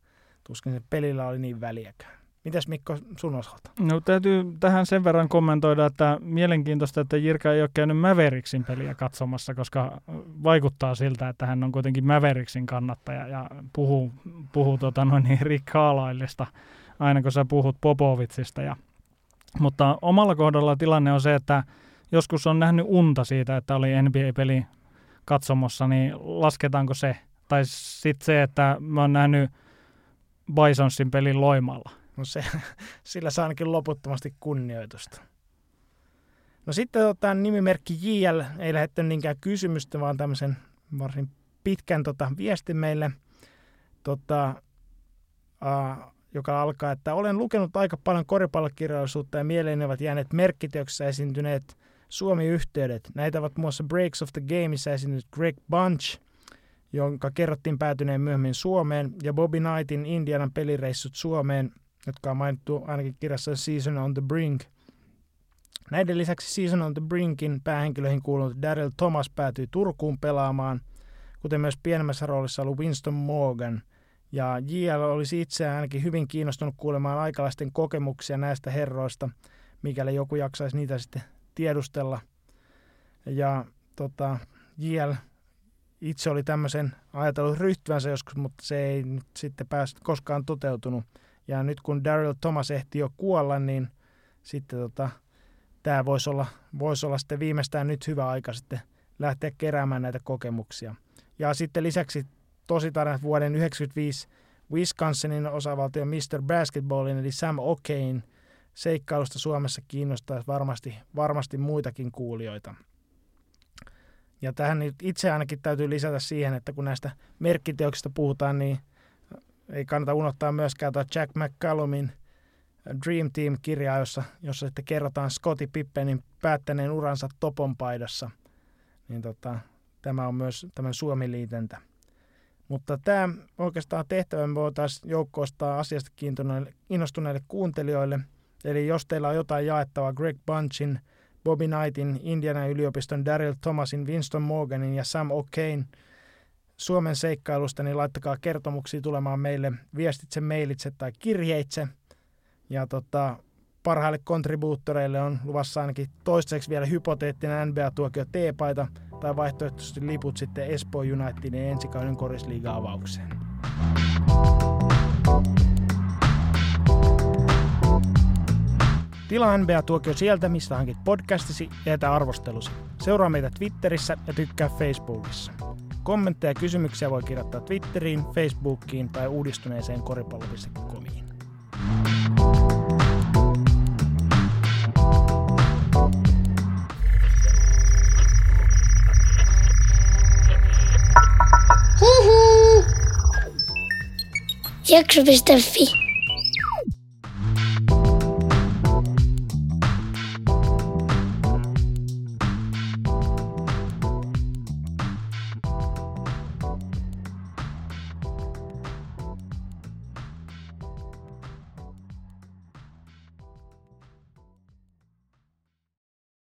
tuskin se pelillä oli niin väliäkään. Mitäs Mikko sun osalta? No täytyy tähän sen verran kommentoida, että mielenkiintoista, että Jirka ei ole käynyt Mäveriksin peliä katsomassa, koska vaikuttaa siltä, että hän on kuitenkin Mäveriksin kannattaja ja puhuu, puhuu tota noin niin Rick aina kun sä puhut Popovitsista. Ja, mutta omalla kohdalla tilanne on se, että joskus on nähnyt unta siitä, että oli NBA-peli katsomossa, niin lasketaanko se? Tai sitten se, että mä oon nähnyt Bisonsin pelin Loimalla. No se, sillä saa ainakin loputtomasti kunnioitusta. No sitten tota, nimimerkki JL ei lähettänyt niinkään kysymystä, vaan tämmöisen varsin pitkän tota, viestin meille. Tota, uh, joka alkaa, että olen lukenut aika paljon koripallokirjallisuutta ja mieleeni ovat jääneet merkkiteoksissa esiintyneet Suomi-yhteydet. Näitä ovat muun muassa Breaks of the Gameissa esiintynyt Greg Bunch, jonka kerrottiin päätyneen myöhemmin Suomeen, ja Bobby Knightin Indianan pelireissut Suomeen, jotka on mainittu ainakin kirjassa Season on the Brink. Näiden lisäksi Season on the Brinkin päähenkilöihin kuulunut Daryl Thomas päätyi Turkuun pelaamaan, kuten myös pienemmässä roolissa ollut Winston Morgan – ja JL olisi itse ainakin hyvin kiinnostunut kuulemaan aikalaisten kokemuksia näistä herroista, mikäli joku jaksaisi niitä sitten tiedustella. Ja tota, JL itse oli tämmöisen ajatellut ryhtyvänsä joskus, mutta se ei nyt sitten päässyt koskaan toteutunut. Ja nyt kun Daryl Thomas ehti jo kuolla, niin sitten tota, tämä voisi olla, voisi olla sitten viimeistään nyt hyvä aika sitten lähteä keräämään näitä kokemuksia. Ja sitten lisäksi tositarinat vuoden 1995 Wisconsinin osavaltion Mr. Basketballin eli Sam O'Kane seikkailusta Suomessa kiinnostaa varmasti, varmasti muitakin kuulijoita. Ja tähän nyt itse ainakin täytyy lisätä siihen, että kun näistä merkkiteoksista puhutaan, niin ei kannata unohtaa myöskään tuo Jack McCallumin Dream Team-kirjaa, jossa, jossa sitten kerrotaan Scottie Pippenin päättäneen uransa Topon paidassa. Niin tota, tämä on myös tämän Suomi-liitentä. Mutta tämä oikeastaan tehtävä voitaisiin joukkoistaa asiasta innostuneille kuuntelijoille. Eli jos teillä on jotain jaettavaa Greg Bunchin, Bobby Knightin, Indiana yliopiston Daryl Thomasin, Winston Morganin ja Sam O'Kane Suomen seikkailusta, niin laittakaa kertomuksia tulemaan meille viestitse, mailitse tai kirjeitse. Ja tota, parhaille kontribuuttoreille on luvassa ainakin toistaiseksi vielä hypoteettinen NBA-tuokio T-paita tai vaihtoehtoisesti liput sitten Espoo Unitedin ensikauden korisliiga-avaukseen. Tilaa NBA-tuokio sieltä, mistä hankit podcastisi ja jätä arvostelusi. Seuraa meitä Twitterissä ja tykkää Facebookissa. Kommentteja ja kysymyksiä voi kirjoittaa Twitteriin, Facebookiin tai uudistuneeseen koripallo.comiin. Jakso.fi